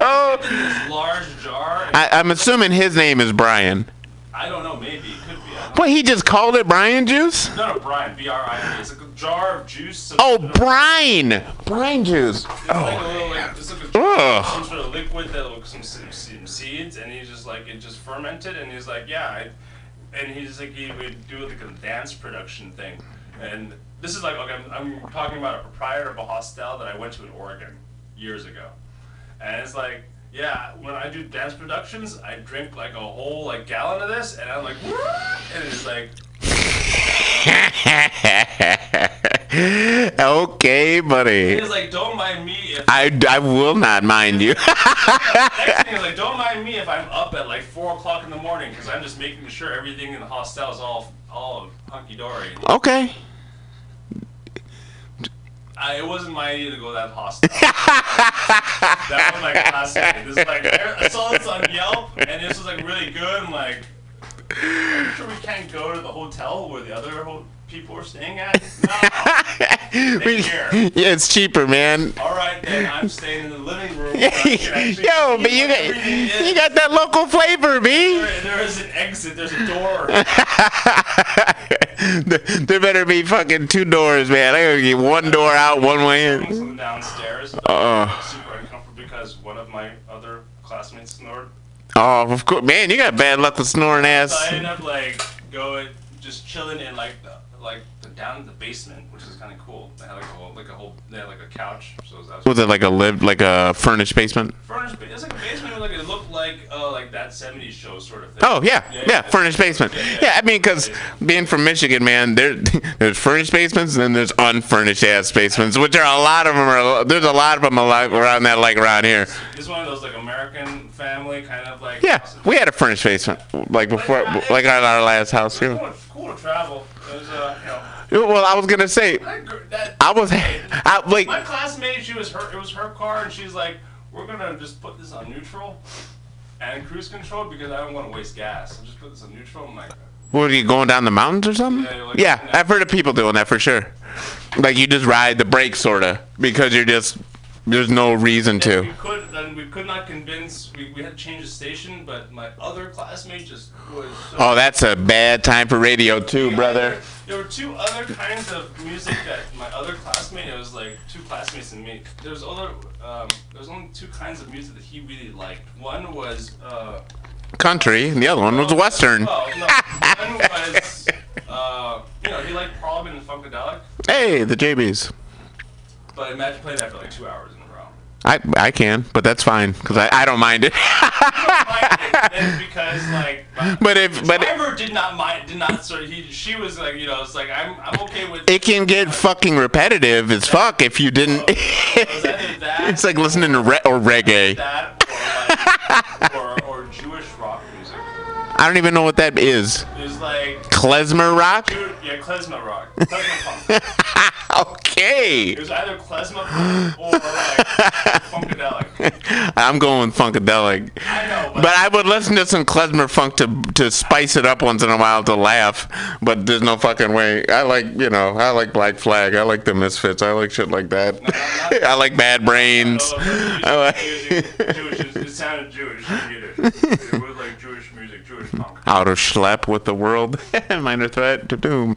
Oh. This large jar. I, I'm assuming his name is Brian. I don't know, maybe it could be. What he just called it Brian juice? No, no, Brian. B R I N. It's like a jar of juice. Oh, brine. Brine juice. It's like a little, oh. like, it's like a, Ugh. some sort of liquid that looks some, some, some seeds, and he's just like it just fermented, and he's like, yeah, I, and he's like he would do like a dance production thing, and this is like okay, I'm, I'm talking about a proprietor of a hostel that I went to in Oregon years ago, and it's like. Yeah, when I do dance productions, I drink like a whole like gallon of this, and I'm like, and it's like, okay, buddy. it's like, don't mind me if I, I will not mind you. Next thing is like, don't mind me if I'm up at like four o'clock in the morning because I'm just making sure everything in the hostel is all all hunky dory. okay. I, it wasn't my idea to go to that hostel. that was my classic. This is like I saw this on Yelp and this was like really good. I'm like, I'm sure we can't go to the hotel where the other ho- people are staying at. No. We- yeah, it's cheaper, man. All right, then I'm staying in the living room. where I can actually Yo, but you got you got that local flavor, B. There- there is an exit. There's a door. there better be fucking two doors, man. I gotta get one door out, one way in. Downstairs. Uh. super uncomfortable because one of my other classmates snored. Oh, of course, man. You got bad luck with snoring ass. So I end up like going, just chilling in like the, like the, down in the basement, which is kind of cool. They had like a whole, like a whole, they had like a couch. So that was Was it like a live, like a furnished basement? furnished. It's like a basement. Like it looked like uh like that '70s show sort of thing. Oh yeah, yeah, furnished basement. Yeah, I mean, because being from Michigan, man, there there's furnished basements and then there's unfurnished ass basements, which are a lot of them are. There's a lot of them like around that, like around here. It's one of those like American family kind of like. Yeah, we had a furnished basement, like before, like at our last house too. Cool, cool to travel. Uh. Well, I was gonna say, I was, I like, My classmate, she was her. It was her car, and she's like, "We're gonna just put this on neutral and cruise control because I don't want to waste gas. I'll just put this on neutral." I'm like, what are you going down the mountains or something? Yeah, like- Yeah, I've heard of people doing that for sure. Like you just ride the brakes, sorta, because you're just there's no reason we to. could, and we could not convince. We, we had to change the station, but my other classmate just was. So Oh, that's a bad time for radio too, brother. There were two other kinds of music that my other classmate. It was like two classmates and me. There was other. Um, there was only two kinds of music that he really liked. One was. Uh, Country, and the other one was Western. well, no, one was. Uh, you know, he liked and funkadelic. Hey, the JBs. But imagine playing that for like two hours in a row. I I can, but that's fine because I, I don't mind it. And because like. my- But if- but- driver did not mind. Did not. So he. She was like, you know, it's like I'm. I'm okay with. it can get fucking repetitive as fuck if you didn't. it's like listening to re- or reggae. or like or, or Jewish. I don't even know what that is. It's like Klezmer rock. Jew, yeah, klezmer rock, klezmer. Okay. It was either klezmer funk or like funkadelic. I'm going funkadelic. I know, but, I would listen to some klezmer funk to to spice it up once in a while to laugh. But there's no fucking way. I like you know I like Black Flag. I like the Misfits. I like shit like that. I like Bad Brains. I like Jewish. It, sounded Jewish it. It was like Jewish music, Jewish funk. out of schlep with the world. Minor threat to doom.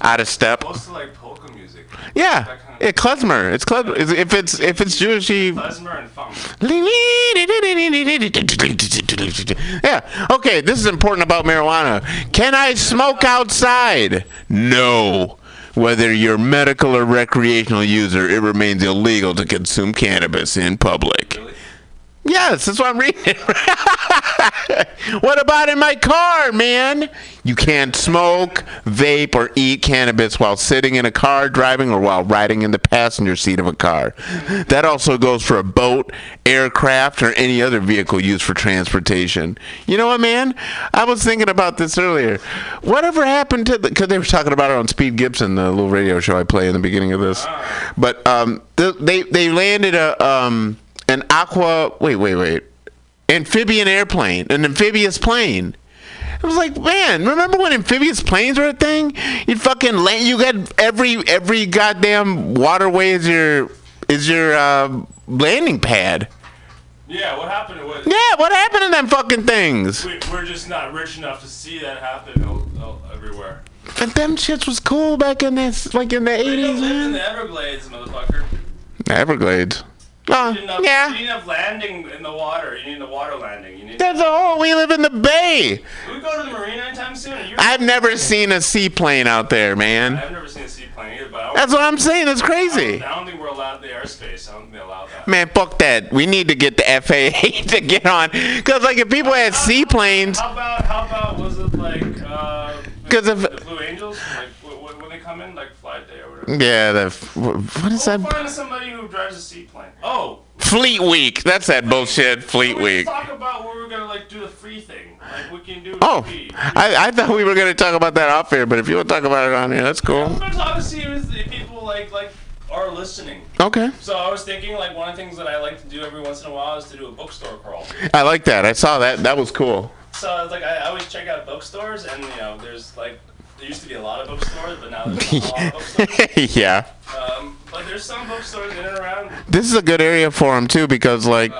Out of step. Mostly like polka music. Yeah, yeah, klezmer. It's klezmer. If it's if it's Jewishy. Klezmer and funk. Yeah. Okay, this is important about marijuana. Can I smoke outside? No. Whether you're medical or recreational user, it remains illegal to consume cannabis in public. Yes, that's what I'm reading. what about in my car, man? You can't smoke, vape, or eat cannabis while sitting in a car, driving, or while riding in the passenger seat of a car. That also goes for a boat, aircraft, or any other vehicle used for transportation. You know what, man? I was thinking about this earlier. Whatever happened to the? Because they were talking about it on Speed Gibson, the little radio show I play in the beginning of this. But um, they they landed a um an aqua. Wait, wait, wait. Amphibian airplane, an amphibious plane. I was like, man, remember when amphibious planes were a thing? You fucking land, you got every every goddamn waterway is your is your uh, landing pad. Yeah, what happened was. Yeah, what happened to them fucking things? We, we're just not rich enough to see that happen everywhere. But them shits was cool back in this, like in the eighties, live in man. the Everglades, motherfucker. Everglades. Oh, enough, yeah. You need enough landing in the water. You need the water landing. You need. That's a whole. We live in the bay. We go to the marina anytime soon? I've never seen a seaplane out there, man. I've never seen a seaplane either, but I That's what I'm saying. That's I crazy. don't, I don't think we're allowed the airspace. I don't think they allow that. Man, fuck that. We need to get the FAA to get on. Because, like, if people had seaplanes, How about how about was it like uh? 'Cause if- the Blue Angels like when they come in like flight day or whatever. yeah, the what is that? Find somebody who drives a seaplane. Oh, Fleet Week. That's that bullshit. Fleet we Week. talk about where we're gonna like do the free thing. Like we can do. Oh, free. I, I thought we were gonna talk about that off air, but if you want to talk about it on here, that's cool. I'm gonna talk to see if people like like are listening. Okay. So I was thinking like one of the things that I like to do every once in a while is to do a bookstore crawl. I like that. I saw that. That was cool. So it's like I, I always check out bookstores, and you know, there's like there used to be a lot of bookstores, but now there's not a lot of bookstores. yeah. Um, but there's some bookstores in and around. This is a good area for him too because like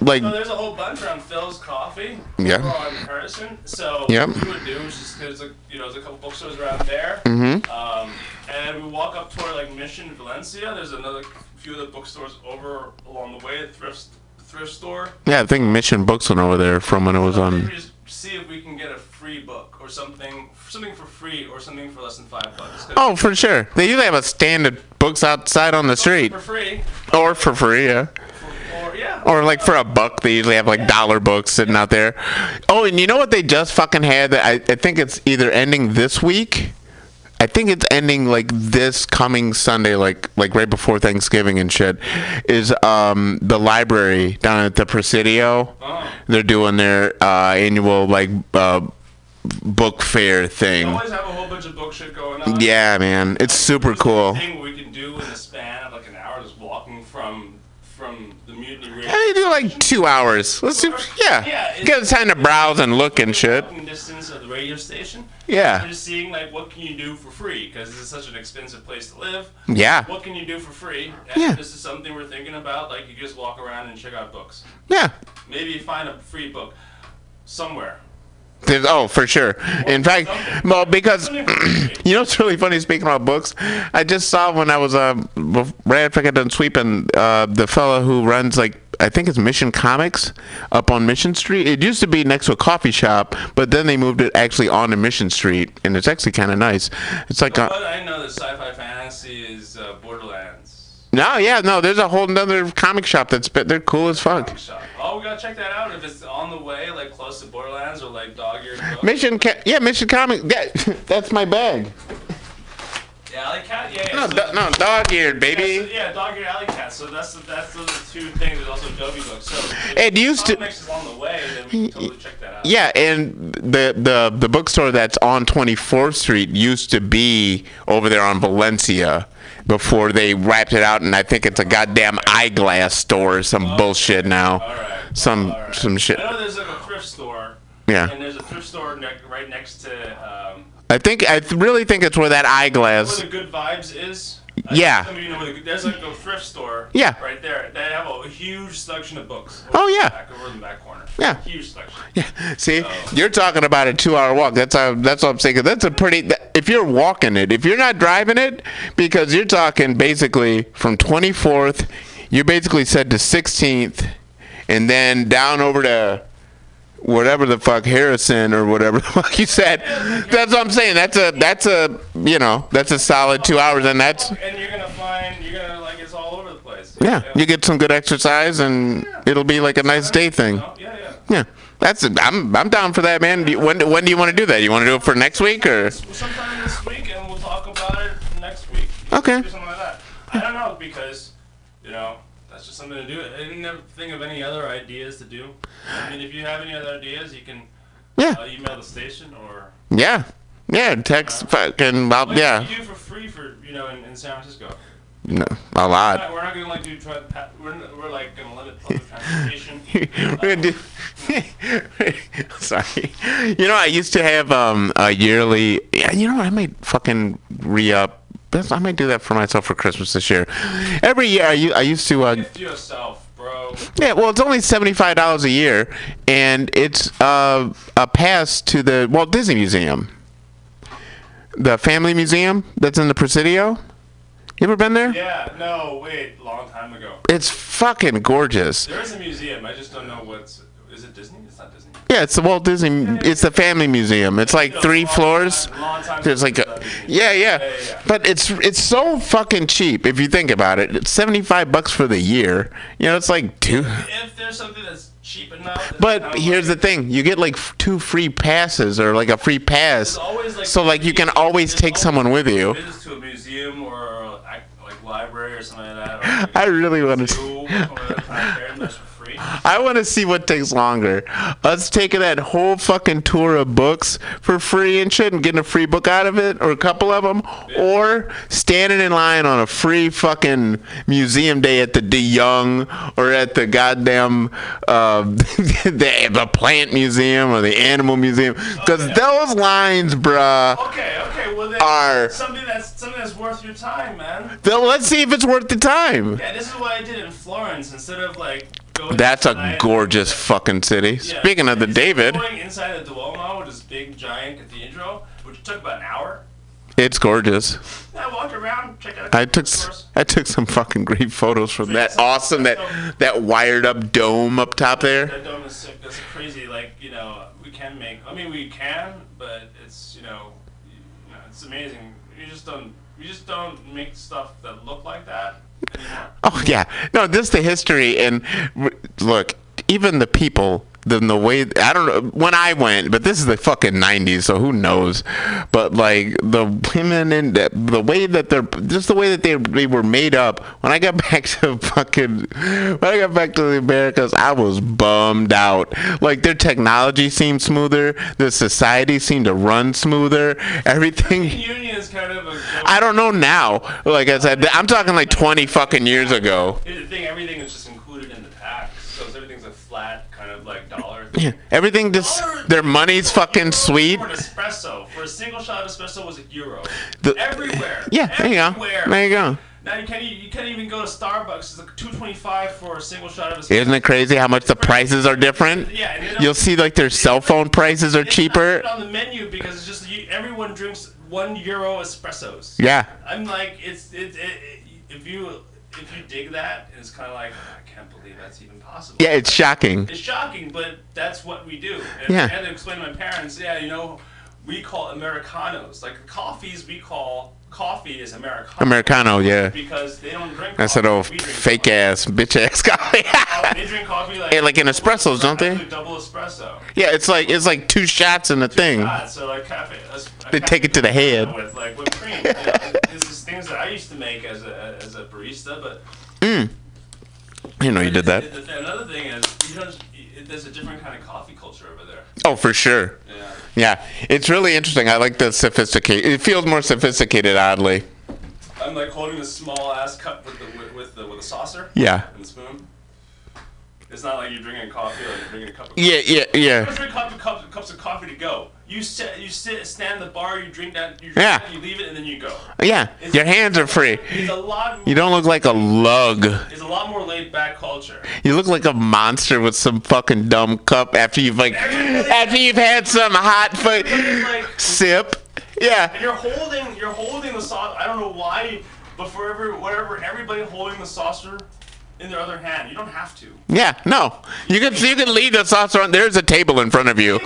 like So there's a whole bunch around Philz Coffee. Yeah. on Harrison. So Yep. what we would do is just there's a you know there's a couple bookstores around there. Mhm. Um, and we walk up toward like Mission Valencia. There's another few of the bookstores over along the way. Thrift thrift store. yeah, I think Mission Books went over there from when it was on. See if we can get a free book or something, something for free or something for less than five bucks. Oh, for sure. They usually have a stand of books outside on the street. For free. Or for free, yeah. Or yeah. Or like for a buck, they usually have like dollar books sitting out there. Oh, and you know what they just fucking had? I, I think it's either ending this week. I think it's ending like this coming Sunday, like like right before Thanksgiving and shit. Is um the library down at the Presidio? They're doing their uh, annual like uh, book fair thing. always have a whole bunch of book shit going on. Yeah, man, it's super cool. thing we can do in the span of like an hour, just walking from from the Yeah, do like two hours. Let's do, yeah. Yeah, Get time to browse and look and shit. Walking distance of the radio station. Yeah. We're just seeing like what can you do for free because this is such an expensive place to live. Yeah. What can you do for free? And Yeah. This is something we're thinking about. Like you just walk around and check out books. Yeah. Maybe find a free book somewhere. There's, oh, for sure. In fact, well, because you know, it's really funny. Speaking about books, I just saw when I was uh, right after I got done sweeping, uh, the fellow who runs like I think it's Mission Comics up on Mission Street. It used to be next to a coffee shop, but then they moved it actually onto Mission Street, and it's actually kind of nice. It's like a, But I know that sci-fi fantasy is uh, Borderlands. no, yeah, no. There's a whole another comic shop that's but they're cool as fuck. Oh, we gotta check that out. If it's on the way, like close to Borderlands or like Dog. Mission, ca- yeah, Mission Comic. Yeah, that's my bag. Yeah, Alley Cat. Yeah, yeah. No, so- do- no, dog eared, baby. Yeah, so, yeah, Dog Eared Alley Cat. So that's that's those are two things. There's also Adobe Books. So It used to- is on the way, then we can totally check that out. Yeah, and the the the bookstore that's on 24th Street used to be over there on Valencia before they wrapped it out, and I think it's a goddamn eyeglass store or some oh, bullshit now. Some some shit. I know there's like a thrift store. Yeah. And there's a thrift store ne- right next to um, I think I th- really think it's where that where eyeglass. the Good Vibes is. I Yeah. think some of you know where the, there's like a thrift store. Yeah. Right there. They have a huge selection of books. Oh, yeah. Back over in the back corner. Yeah. Huge selection. See, you're talking about a two-hour walk. That's how. That's what I'm saying. That's a pretty. If you're walking it, if you're not driving it, because you're talking basically from 24th, you basically said to 16th, and then down over to whatever the fuck Harrison or whatever the fuck you said. That's what I'm saying. That's a. That's a. You know. That's a solid two hours, and that's. And you're gonna find you're gonna like it's all over the place. Yeah, you get some good exercise, and it'll be like a nice day thing. Oh, yeah, yeah. Yeah, that's. I'm. I'm down for that, man. Do you, when When do you want to do that? You want to do it for next week or? Sometime this week, and we'll talk about it next week. Okay. Like that. I don't know because, you know, that's just something to do. I didn't think of any other ideas to do. I mean, if you have any other ideas, you can Yeah. uh, email the station or. Yeah. Yeah. Text. Fucking. Well, What yeah. do you do for free for you know in, in San Francisco? No, a We're lot. not, we're not gonna like do we're, we're like gonna limit public transportation. We're gonna do. Sorry. You know, I used to have um a yearly. Yeah, you know, what, I might fucking re up. I might do that for myself for Christmas this year. Every year, I used to. Uh, yourself, bro. Yeah, well, it's only seventy-five dollars a year, and it's uh, a pass to the Walt Disney Museum, the Family Museum that's in the Presidio. You ever been there? Yeah, no, wait, long time ago. It's fucking gorgeous. There is a museum. I just don't know what's. Yeah, it's the Walt Disney. It's the Family Museum. It's like three floors. There's like a, yeah, yeah, but it's it's so fucking cheap if you think about it. It's seventy-five bucks for the year. You know, it's like two. If there's something that's cheap enough. But here's the thing: you get like two free passes or like a free pass, so like you can always take someone with you. To a museum or like library or something like that. I really want to. Zoo, or something like that, that's for free. I want to see what takes longer. Us taking that whole fucking tour of books for free and shit and getting a free book out of it, or a couple of them, or standing in line on a free fucking museum day at the De Young or at the goddamn uh, the, the plant museum or the animal museum. Because those lines, bruh, Okay, okay. Well, then Are- something that's something that's worth your time, man. then let's see if it's worth the time. Yeah, this is what I did in Florence. Instead of like. That's a gorgeous fucking city. Yeah. Speaking of the Instead David, Going inside the Duomo, which is big, giant cathedral, which took about an hour. it's gorgeous. I walked around, checked out. I took s- I took some fucking great photos from that awesome that that wired up dome up top there. That dome is sick. That's crazy. Like you know, we can make. I mean, we can, but it's you know, you know it's amazing. You just don't. You just don't make stuff that look like that anymore. Oh yeah, no, this is the history and look, even the people. The, the way I don't know when I went, but this is the fucking '90s, so who knows? But like the women and the, the way that they're just the way that they they were made up. When I got back to fucking when I got back to the Americas, I was bummed out. Like their technology seemed smoother, the society seemed to run smoother. Everything. Union is kind of a. I don't know now. Like I said, I'm talking like 20 fucking years ago. The thing: everything is just included in the tax, so everything's a flat kind of like dollar. Thing. Yeah, everything just their money's fucking sweet. For an espresso, for a single shot of espresso was a euro. The- Everywhere. Yeah, there you go. There you go. Now you can't you can't even go to Starbucks. It's like two twenty five for a single shot of espresso. Isn't it crazy how much the prices are different? Yeah, You'll see like their cell phone prices are It's not cheaper. put on the menu because it's just you, everyone drinks one euro espressos. Yeah. I'm like it's it, it, it if you if you dig that it's kind of like I can't believe that's even possible. Yeah, it's shocking. It's shocking, but that's what we do. And Yeah. I had to explain to my parents, yeah, you know, we call Americanos. Like coffees, we call coffee is Americano. Americano, yeah. Because they don't drink That's that coffee. old fake ass bitch ass coffee. coffee. They drink coffee like, Yeah, like in espressos, don't they? Double espresso. Yeah, it's like it's like two shots in the thing. Ah, so like cafe. a- a They take it to the head. With like whipped cream. You know, things that I used to make as a as a barista, but Mm. Didn't know you did that. another thing is you don't. There's a different kind of coffee culture over there. Oh, for sure. Yeah. Yeah, it's really interesting. I like the sophisticated. It feels more sophisticated, oddly. I'm like holding a small ass cup with the with, with the with a saucer. Yeah. And a spoon. It's not like you're drinking coffee like you're drinking a cup of Coffee. Yeah, yeah, yeah. You drink cup, cups, cups of coffee to go. You sit, you sit, stand at the bar, you drink that, you, drink Yeah. that, you leave it, and then you go. Yeah, your hands are free. It's a lot. More, You don't look like a lug. It's a lot more laid back culture. You look like a monster with some fucking dumb cup after you've like after you've had some hot foot sip. Yeah. And you're holding, you're holding the sauce. I don't know why, but for every whatever, everybody holding the saucer in their other hand. You don't have to. Yeah, no. You can you can leave the saucer on. There's a table in front of you.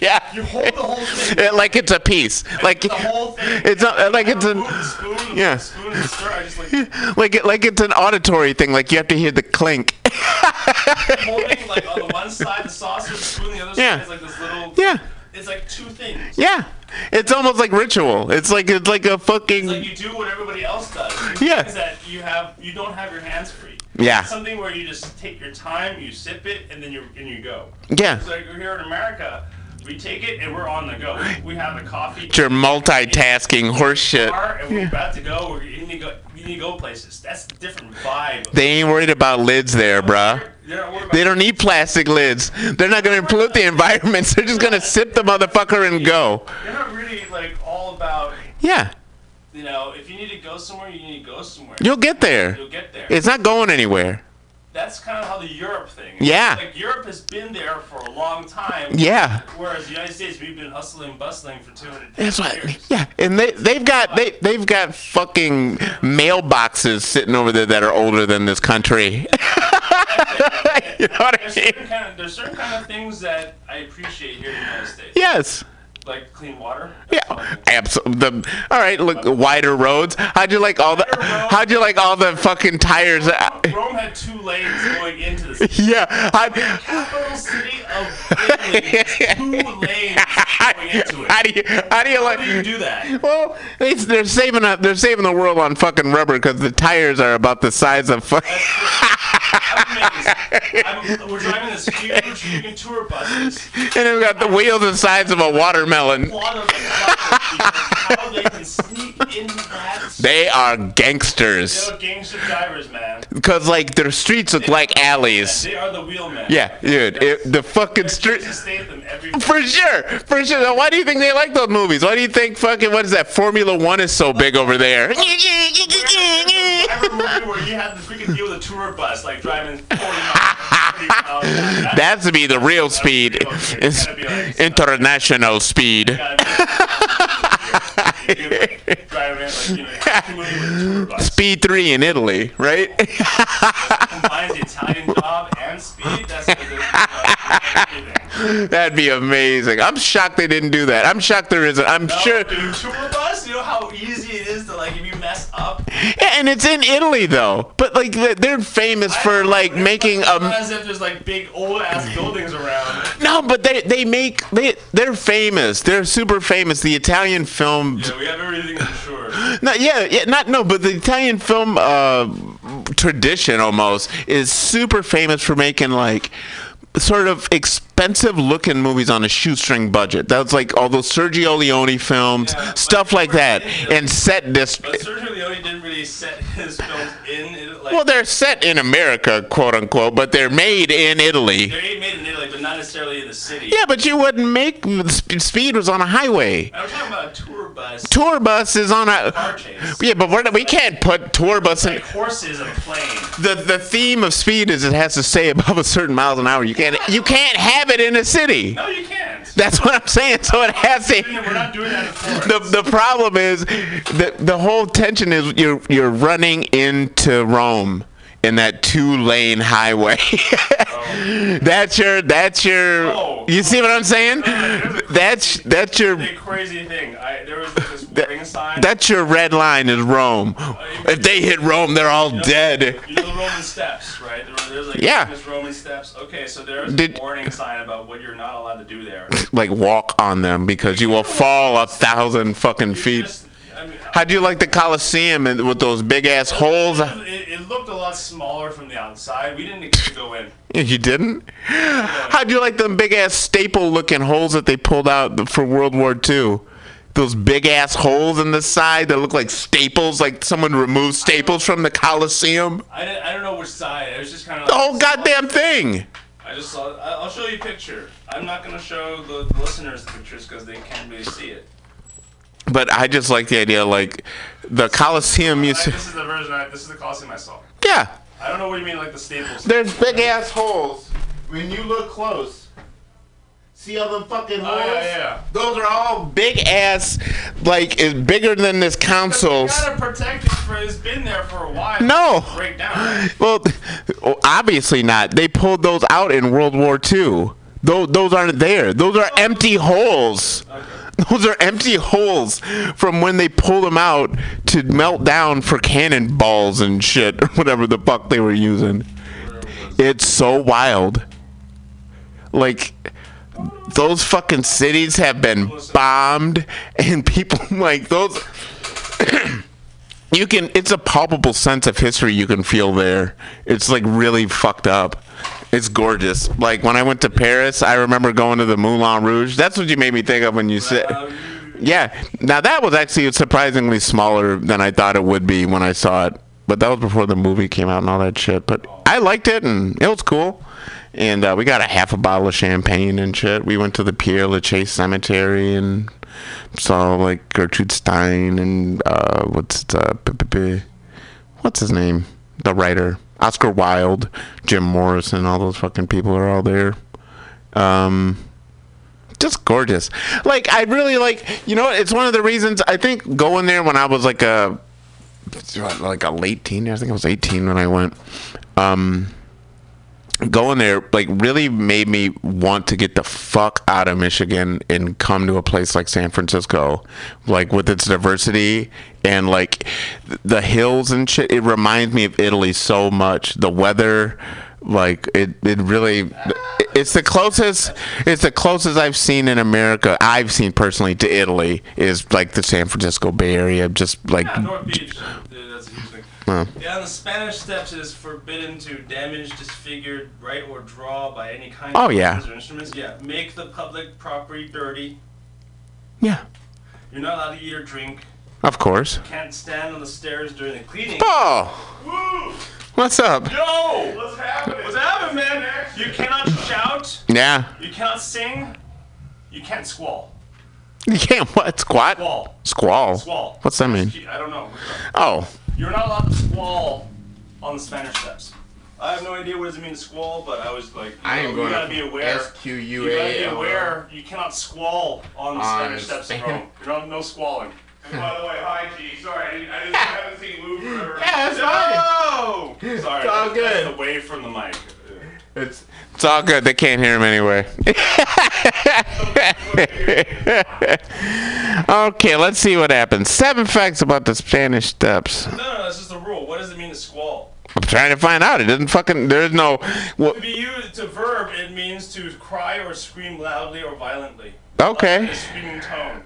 yeah. You hold the whole thing. Like it's a piece. Like the whole thing. it's not uh, like it's a Spoon, yeah. spoon and stir. I just like like it, like it's an auditory thing. Like you have to hear the clink. holding like on the one side the saucer, the spoon, the other Yeah. side is like this little. Yeah. It's like two things. Yeah. It's almost like ritual. It's like it's like a fucking It's like you do what everybody else does. Yeah. that you have you don't have your hands free. Yeah. It's something where you just take your time, you sip it, and then you and you go. Yeah. It's like you're here in America, we take it and we're on the go. We have the coffee. It's your multitasking horseshit. and we're about to go. We're need to go. You need to go places. That's a different vibe. They ain't worried about lids there, bruh. They're not worried about They don't need plastic lids. They're not gonna pollute the environment. They're just gonna sip the motherfucker and go. They're not really like all about. Yeah. You know, if you need to go somewhere, you need to go somewhere. You'll get there. You'll get there. It's not going anywhere. That's kind of how the Europe thing. Yeah. Like Europe has been there for a long time. Yeah. Whereas the United States, we've been hustling and bustling for 200 That's what. years. Yeah, and they they've got they they've got fucking mailboxes sitting over there that are older than this country. you know what I There's mean? certain, kind of, there's certain kind of things that I appreciate here in the United States. Yes. Like clean water. Yeah, absolutely. All right, look, wider roads. How'd you like all the? How'd you like all the fucking tires? Rome had two lanes going into the city. Yeah, how'd, Capital city of Italy, two lanes going into it. how do you how do you like? How do you do that? Well, they, they're saving up. They're saving the world on fucking rubber because the tires are about the size of. Fuck, I'm, we're driving this huge freaking tour buses. And they've got the wheels the size of a watermelon. How they can sneak in that. They are gangsters. They're gangster drivers, man. Because, like, their streets look like alleys. They are the wheelmen. Yeah, dude. It, the fucking street. Jason Statham every. For sure, for sure. Now, Why do you think they like those movies? Why do you think fucking what is that? Formula One is so big over there. I remember where you had to freaking deal with a tour bus, like driving 40 miles. 30 miles. That's be the real speed. It's international speed. driving like, you know, half movie with a tour bus. Speed three in Italy, right? Combines Italian job and speed. That's the, the, That'd be amazing. I'm shocked they didn't do that. I'm shocked there isn't. I'm sure. Yeah, and it's in Italy though. But like they- they're famous for like making Not a. as if there's like big old ass buildings around. No, but they they make they they're famous. They're super famous. The Italian film. Yeah, we have everything insured. No, yeah, yeah, not no, but the Italian film uh, tradition almost is super famous for making like sort of expensive looking movies on a shoestring budget. That's like all those Sergio Leone films, stuff like that, and set this. But Sergio Leone didn't really set his films in. It, like, Well, they're set in America, quote unquote, but they're made in Italy. they're made in Italy, but not necessarily in the city. Yeah, but you wouldn't make Speed was on a highway. I'm talking about a tour bus. Tour bus is on a. Car chase. Yeah, but we're, we can't put tour bus in. Like horses and a plane. The the theme of speed is it has to stay above a certain miles an hour. You can't you can't have it in a city. No, you can't. That's what I'm saying. So it has to. We're not doing that. The, the problem is the the whole tension is you're you're running into Rome in that two lane highway. that's your that's your. Oh. You see what I'm saying? That's that's your crazy thing. I, there was sign. that's your red line is Rome. If they hit Rome, they're all dead. You know the Roman steps, right? There's like Yeah. Roman steps. Okay, so there's a Did- warning sign about what you're not allowed to do there. Like walk on them because you will fall a thousand fucking feet. Just, I mean, How do you like the Coliseum and with those big ass holes? it, it looked a lot smaller from the outside. We didn't go in. You didn't? How do you like them big ass staple looking holes that they pulled out for World War II? Those big ass holes in the side that look like staples, like someone removed staples from the Coliseum. I, I don't know which side. It was just kind of. The whole goddamn thing. I just saw. I- I'll show you a picture. I'm not gonna show the, the listeners the pictures because they can't really see it. But I just like the idea, like the Coliseum. You see, this is the version. I, this is the Coliseum I saw. yeah, I don't know what you mean, like the staples. there's big ass holes. When you look close, see all them fucking Oh holes? yeah, yeah. Those are all big ass, like is bigger than this You console's. gotta protect it for. It's been there for a while. No. Break down. Right? Well, obviously not. They pulled those out in World War II. Those, those aren't there. Those are empty holes. Those are empty holes from when they pulled them out to melt down for cannonballs and shit, or whatever the fuck they were using. It's so wild. Like, those fucking cities have been bombed, and people, like, those you can it's a palpable sense of history you can feel there. It's like really fucked up. It's gorgeous. Like when i went to paris i remember going to the moulin rouge. That's what you made me think of when you said yeah. Now that was actually surprisingly smaller than i thought it would be when i saw it. But that was before the movie came out and all that shit. But i liked it and it was cool and uh, we got a half a bottle of champagne and shit we went to the père lachaise cemetery and saw like Gertrude Stein and uh, what's uh, b- b- what's his name? The writer Oscar Wilde, Jim Morrison, all those fucking people are all there. Um, just gorgeous. Like I really like. You know? It's one of the reasons I think going there when I was like a like a late teen. I think I was 18 when I went. Um, going there like really made me want to get the fuck out of Michigan and come to a place like San Francisco, like with its diversity and like the hills and shit. It reminds me of Italy so much. The weather, like it, it really, it's the closest, it's the closest I've seen in America. I've seen personally to Italy is like the San Francisco Bay Area, just like Yeah, Yeah, on the Spanish steps, it is forbidden to damage, disfigure, write, or draw by any kind Oh, of yeah. or instruments. Yeah, make the public property dirty. Yeah. You're not allowed to eat or drink. Of course. Can't stand on the stairs during the cleaning. Paul! Woo! What's up? Yo! What's happening? What's happening, man? You cannot shout. Yeah. You cannot sing. You can't squall. You can't what? Squat? Squall. Squall. Squall. What's that mean? I don't know. Oh. You're not allowed to squall on the Spanish steps. I have no idea what does it mean to squall, but I was like, you, I am know, going you gotta be aware. S-Q-U-A-L-L. You gotta be aware. You cannot squall on the On Spanish steps in Rome. You're not no squalling. And by the way, hi G. Sorry, I, didn't, I, didn't, I haven't seen Lou forever. Yeah, it's No! Sorry, It's all that's- good. that's away from the mic. It's it's all good. They can't hear him anyway. okay, let's see what happens. Seven facts about the Spanish steps. No, no, that's just the rule. What does it mean to squall? I'm trying to find out. It doesn't fucking. There's no. Well, To be used to verb, it means to cry or scream loudly or violently. Okay. In a screaming tone.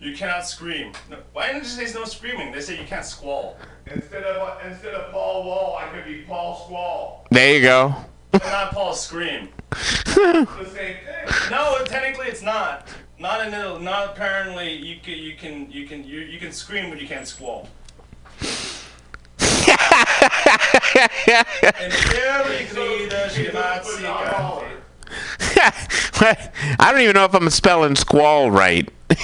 You cannot scream. No, why didn't you say no screaming? They say you can't squall. Instead of instead of Paul Wall, I could be Paul Squall. there you go. Not Paul scream. the same thing. No, technically it's not. Not in the, not apparently. You can you can you can you, you can scream but you can't squall. En teorie glider schematica. I don't even know if I'm spelling squall right.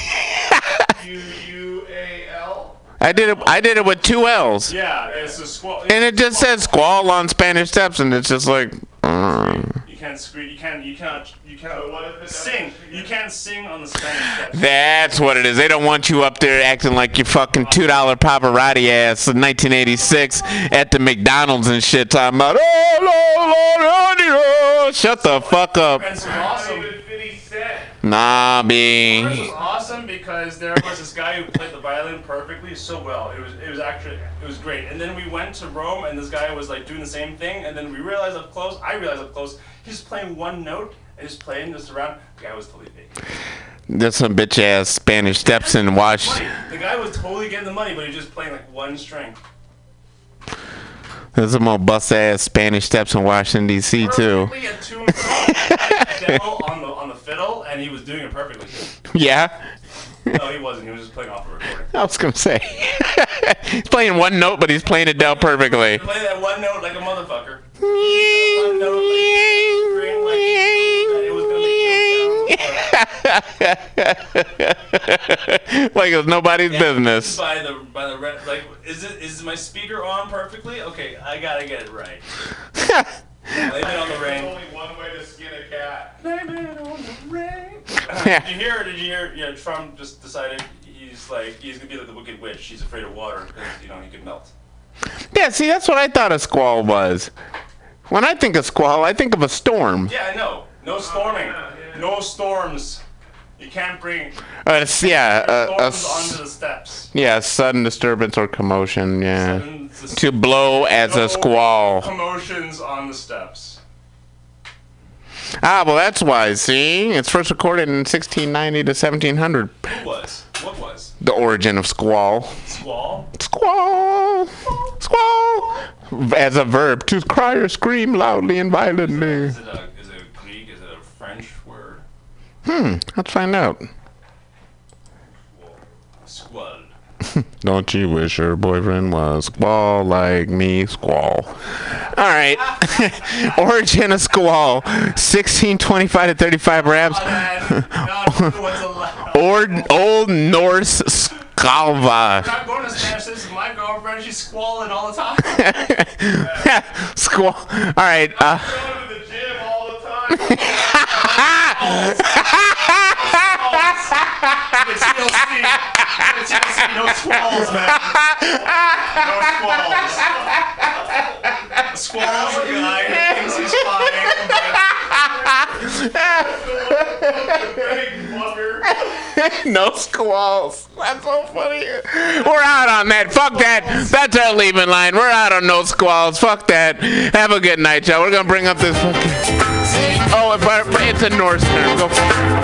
U U A L. I did it. I did it with two L's, Yeah, it's a squall. and it just said squall on Spanish steps, and it's just like. You can't scream. You can't. You cannot. You cannot sing. You can't sing on the Spanish. That's what it is. They don't want you up there acting like you fucking two dollar Pavarotti ass in 1986 at the McDonald's and shit, talking about oh Lord, Lord, Lord, Lord." shut the fuck up. Nah, It B. was awesome because there was this guy who played the violin perfectly so well. It was it was actually it was great. And then we went to Rome and this guy was like doing the same thing. And then we realized up close, I realized up close, he's playing one note and just playing this around. The guy was totally fake. That's some bitch ass Spanish steps and watch. The guy was totally getting the money, but he was just playing like one string. There's some more bust ass Spanish steps in Washington D.C. too. and he was doing it perfectly. Yeah, No, he wasn't. He was just playing off a recording. I was gonna say. he's playing one note, but he's playing it down perfectly. Play that one note like a motherfucker. One note like string, like it was like it's nobody's business. by the by the like is it is my speaker on perfectly? Okay, I gotta get it right. Blame it on the rain. Only one way to skin a cat. Blame it on the rain. did you hear? Did you hear? Yeah, Trump just decided he's like he's gonna be like the Wicked Witch. He's afraid of water because you know he could melt. Yeah, see, that's what I thought a squall was. When I think of squall, I think of a storm. Yeah, I know. No storming. Oh, no storms. You can't bring Uh, it's, yeah, uh, a, onto the steps. yeah, sudden disturbance or commotion. Yeah, to blow as No a squall. Commotions on the steps. Ah, well, that's why. See, it's first recorded in 1690 to 1700. Who was? What was? The origin of squall. Squall? Squall. Squall. As a verb, to cry or scream loudly and violently. Is it a is it a Greek? Is it a French word? Hmm. Let's find out. Squall. Don't you wish your boyfriend was squall like me? Squall. All right. Origin of squall. 1625 to 35 raps. Old, Old Norse skalva. I'm going to. This is my girlfriend. She's squalling all the time. Squall. All right. Uh, The No squalls, man. No squalls. Squall's a guy who thinks he's flying. no squalls. That's so funny. We're out on that. Fuck that. That's our leaving line. We're out on no squalls. Fuck that. Have a good night, y'all. We're gonna bring up this fucking. Oh, but it's a Norse term. Go.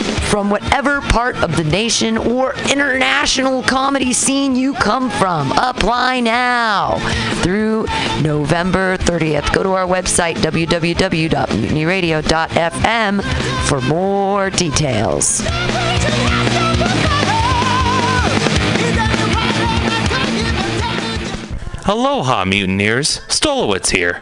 from whatever part of the nation or international comedy scene you come from. Apply now through November 30th. Go to our website, www.mutinyradio.fm, for more details. Aloha, mutineers. Stolowitz here.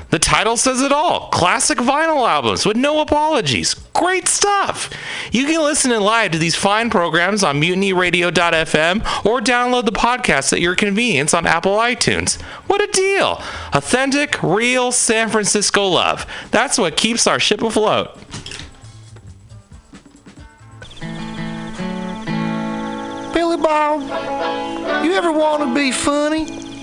The title says it all classic vinyl albums with no apologies. Great stuff! You can listen in live to these fine programs on mutinyradio.fm or download the podcast at your convenience on Apple iTunes. What a deal! Authentic, real San Francisco love. That's what keeps our ship afloat. Billy Bob, you ever want to be funny?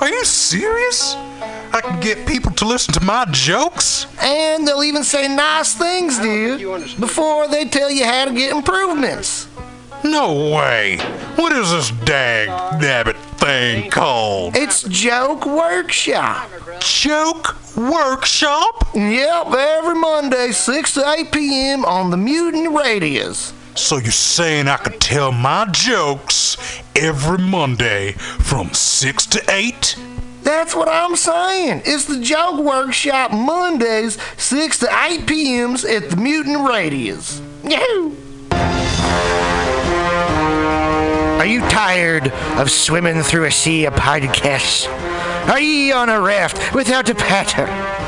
are you serious? I can get people to listen to my jokes? And they'll even say nice things to you before they tell you how to get improvements. No way. What is this dag nabbit thing called? It's Joke Workshop. Joke Workshop? Yep, every Monday, 6 to 8 p.m. on the Mutant Radios. So you're saying I could tell my jokes every Monday from 6 to 8? That's what I'm saying. It's the Joke Workshop Mondays, 6 to 8 p.m.s at the Mutant Radius. Yahoo! Are you tired of swimming through a sea of podcasts? Are ye on a raft without a paddle?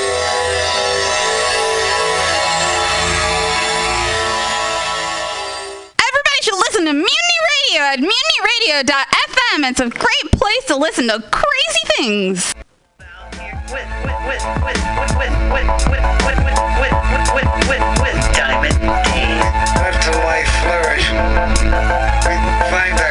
at mutinyradio.fm. It's a great place to listen to crazy things. Let the life flourish. Find that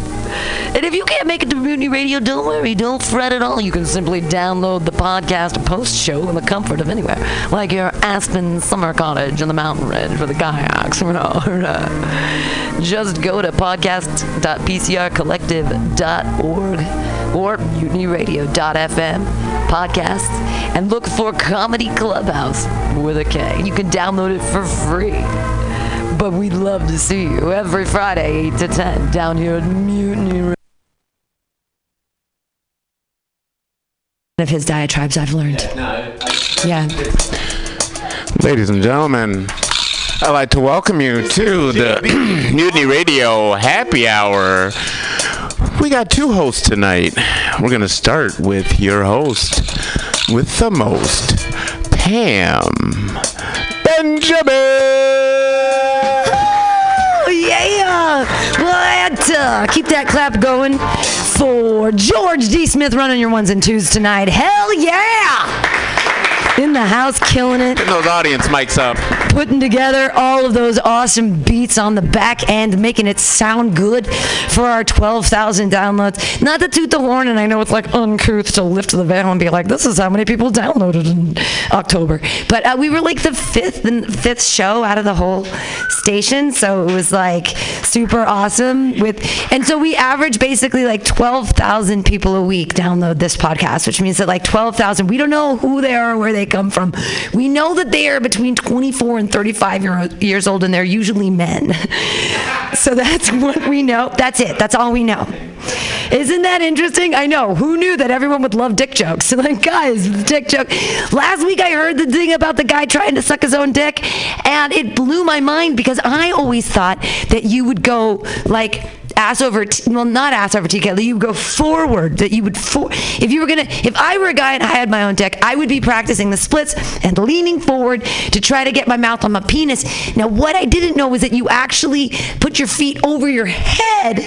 And if you can't make it to Mutiny Radio, don't worry, don't fret at all. You can simply download the podcast post show in the comfort of anywhere, like your Aspen summer cottage on the mountain ridge for the kayaks. Just go to podcast.pcrcollective.org or mutinyradio.fm podcasts and look for Comedy Clubhouse with a K. You can download it for free. But we'd love to see you every Friday, 8 to 10, down here at Mutiny Radio. One of his diatribes I've learned. Yeah. Ladies and gentlemen, I'd like to welcome you to the Mutiny Radio Happy Hour. We got two hosts tonight. We're going to start with your host with the most, Pam Benjamin. Oh, yeah! Let's uh, keep that clap going for George D. Smith running your ones and twos tonight. Hell yeah! In the house, killing it. Getting those audience mics up. putting together all of those awesome beats on the back end, making it sound good for our 12,000 downloads. Not to toot the horn, and I know it's like uncouth to lift the veil and be like, this is how many people downloaded in October. But uh, we were like the fifth the fifth show out of the whole station, so it was like super awesome. With and so we average basically like 12,000 people a week download this podcast, which means that like 12,000. We don't know who they are, or where they come from. We know that they are between 24 and 35 year, years old, and they're usually men. so that's what we know. That's it. That's all we know. Isn't that interesting? I know. Who knew that everyone would love dick jokes? like, guys, dick joke. Last week I heard the thing about the guy trying to suck his own dick, and it blew my mind because I always thought that you would go like ass over t- well not ass over tea you go forward that you would for- if you were gonna if i were a guy and i had my own dick i would be practicing the splits and leaning forward to try to get my mouth on my penis. Now what i didn't know was that you actually put your feet over your head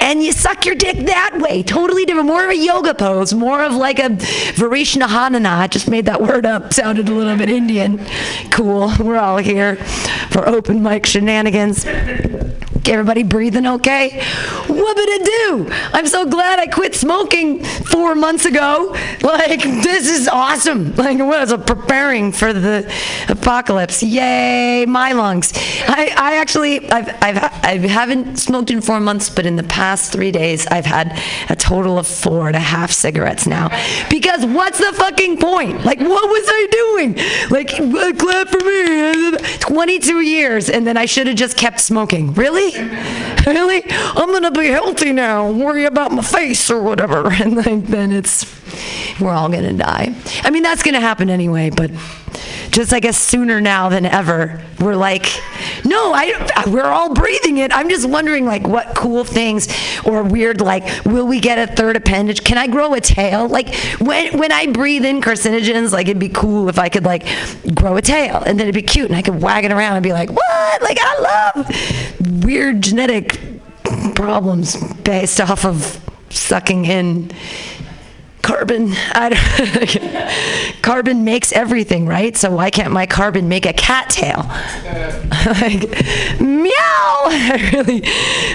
and you suck your dick that way. Totally different more of a yoga pose more of like a varishnahanana i just made that word up sounded a little bit indian. Cool we're all here for open mic shenanigans. Everybody breathing okay? What did it do? I'm so glad I quit smoking four months ago. Like, this is awesome. Like, what it? Preparing for the apocalypse. Yay, my lungs. I, I actually, I've, I've, I haven't smoked in four months, but in the past three days, I've had a total of four and a half cigarettes now. Because what's the fucking point? Like, what was I doing? Like, uh, clap for me. 22 years, and then I should have just kept smoking. Really? Really? I'm gonna be healthy now. Worry about my face or whatever. And then it's, we're all gonna die. I mean, that's gonna happen anyway, but just I guess sooner now than ever. We're like, no, I, we're all breathing it. I'm just wondering, like, what cool things or weird, like, will we get a third appendage? Can I grow a tail? Like, when when I breathe in carcinogens, like, it'd be cool if I could like grow a tail, and then it'd be cute, and I could wag it around and be like, what? Like, I love weird genetic problems based off of sucking in carbon. Carbon makes everything right? So why can't my carbon make a cat tail like meow! I really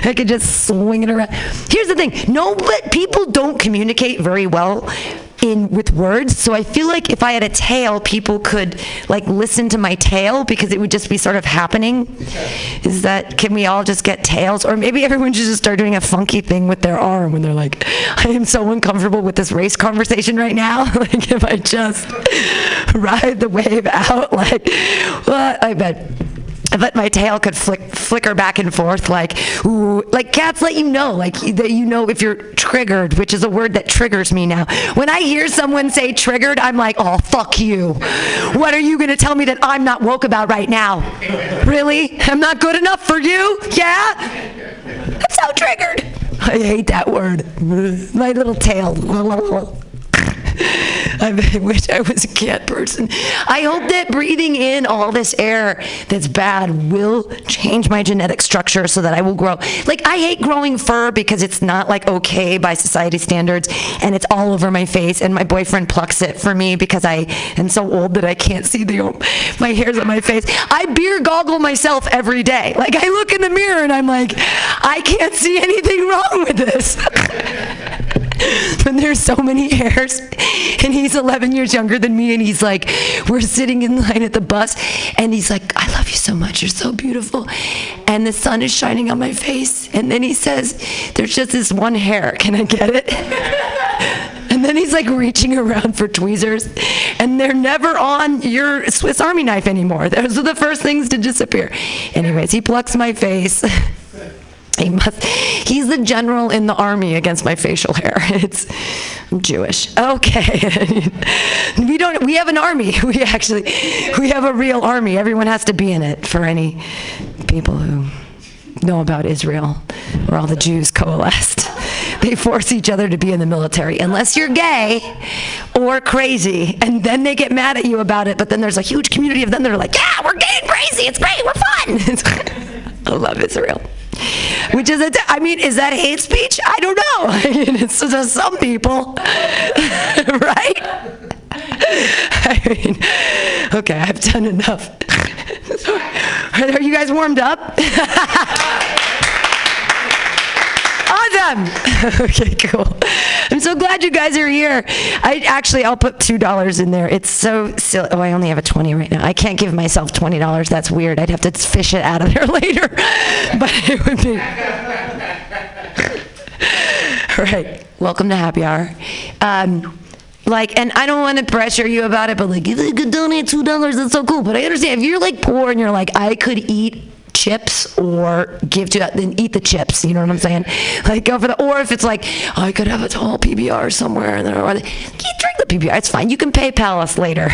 I could just swing it around. Here's the thing. No but people don't communicate very well in with words. So I feel like if I had a tail people could like listen to my tail because it would just be sort of happening. Is that can we all just get tails or maybe everyone should just start doing a funky thing with their arm when they're like I am so uncomfortable with this race conversation right now. Like if I just ride the wave out like well, I bet I bet my tail could flick, flicker back and forth like, ooh, like cats let you know, like that you know if you're triggered, which is a word that triggers me now. When I hear someone say triggered, I'm like, oh, fuck you. What are you going to tell me that I'm not woke about right now? Really? I'm not good enough for you? Yeah? I'm so triggered. I hate that word. My little tail. I wish I was a cat person. I hope that breathing in all this air that's bad will change my genetic structure so that I will grow. Like, I hate growing fur because it's not like okay by society standards and it's all over my face, and my boyfriend plucks it for me because I am so old that I can't see the um, my hairs on my face. I beer goggle myself every day. Like, I look in the mirror and I'm like, I can't see anything wrong with this. but there's so many hairs and he's 11 years younger than me and he's like we're sitting in line at the bus and he's like i love you so much. You're so beautiful. And the sun is shining on my face and then he says there's just this one hair. Can i get it? And then he's like reaching around for tweezers and they're never on your swiss army knife anymore. Those are the first things to disappear. Anyways he plucks my face he must. He's the general in the army against my facial hair. It's I'm Jewish. Okay. we don't. We have an army. We actually, we have a real army. Everyone has to be in it for any people who know about Israel, where all the Jews coalesced. They force each other to be in the military, unless you're gay or crazy, and then they get mad at you about it. But then there's a huge community of them that are like, "Yeah, we're gay and crazy. It's great. We're fun." I love Israel. Which is, a, I mean, is that hate speech? I don't know. I mean, it's to some people, right? I mean, okay, I've done enough. Are you guys warmed up? Awesome. okay, cool. I'm so glad you guys are here. I actually, I'll put two dollars in there. It's so silly. Oh, I only have a twenty right now. I can't give myself twenty dollars. That's weird. I'd have to fish it out of there later. but it would be. All right. Welcome to happy hour. Um, like, and I don't want to pressure you about it, but like, if you could donate two dollars, that's so cool. But I understand if you're like poor and you're like, I could eat chips or give to then eat the chips. You know what I'm saying? Like go for the. Or if it's like I could have a tall PBR somewhere, and or you drink the PBR. It's fine. You can PayPal us later.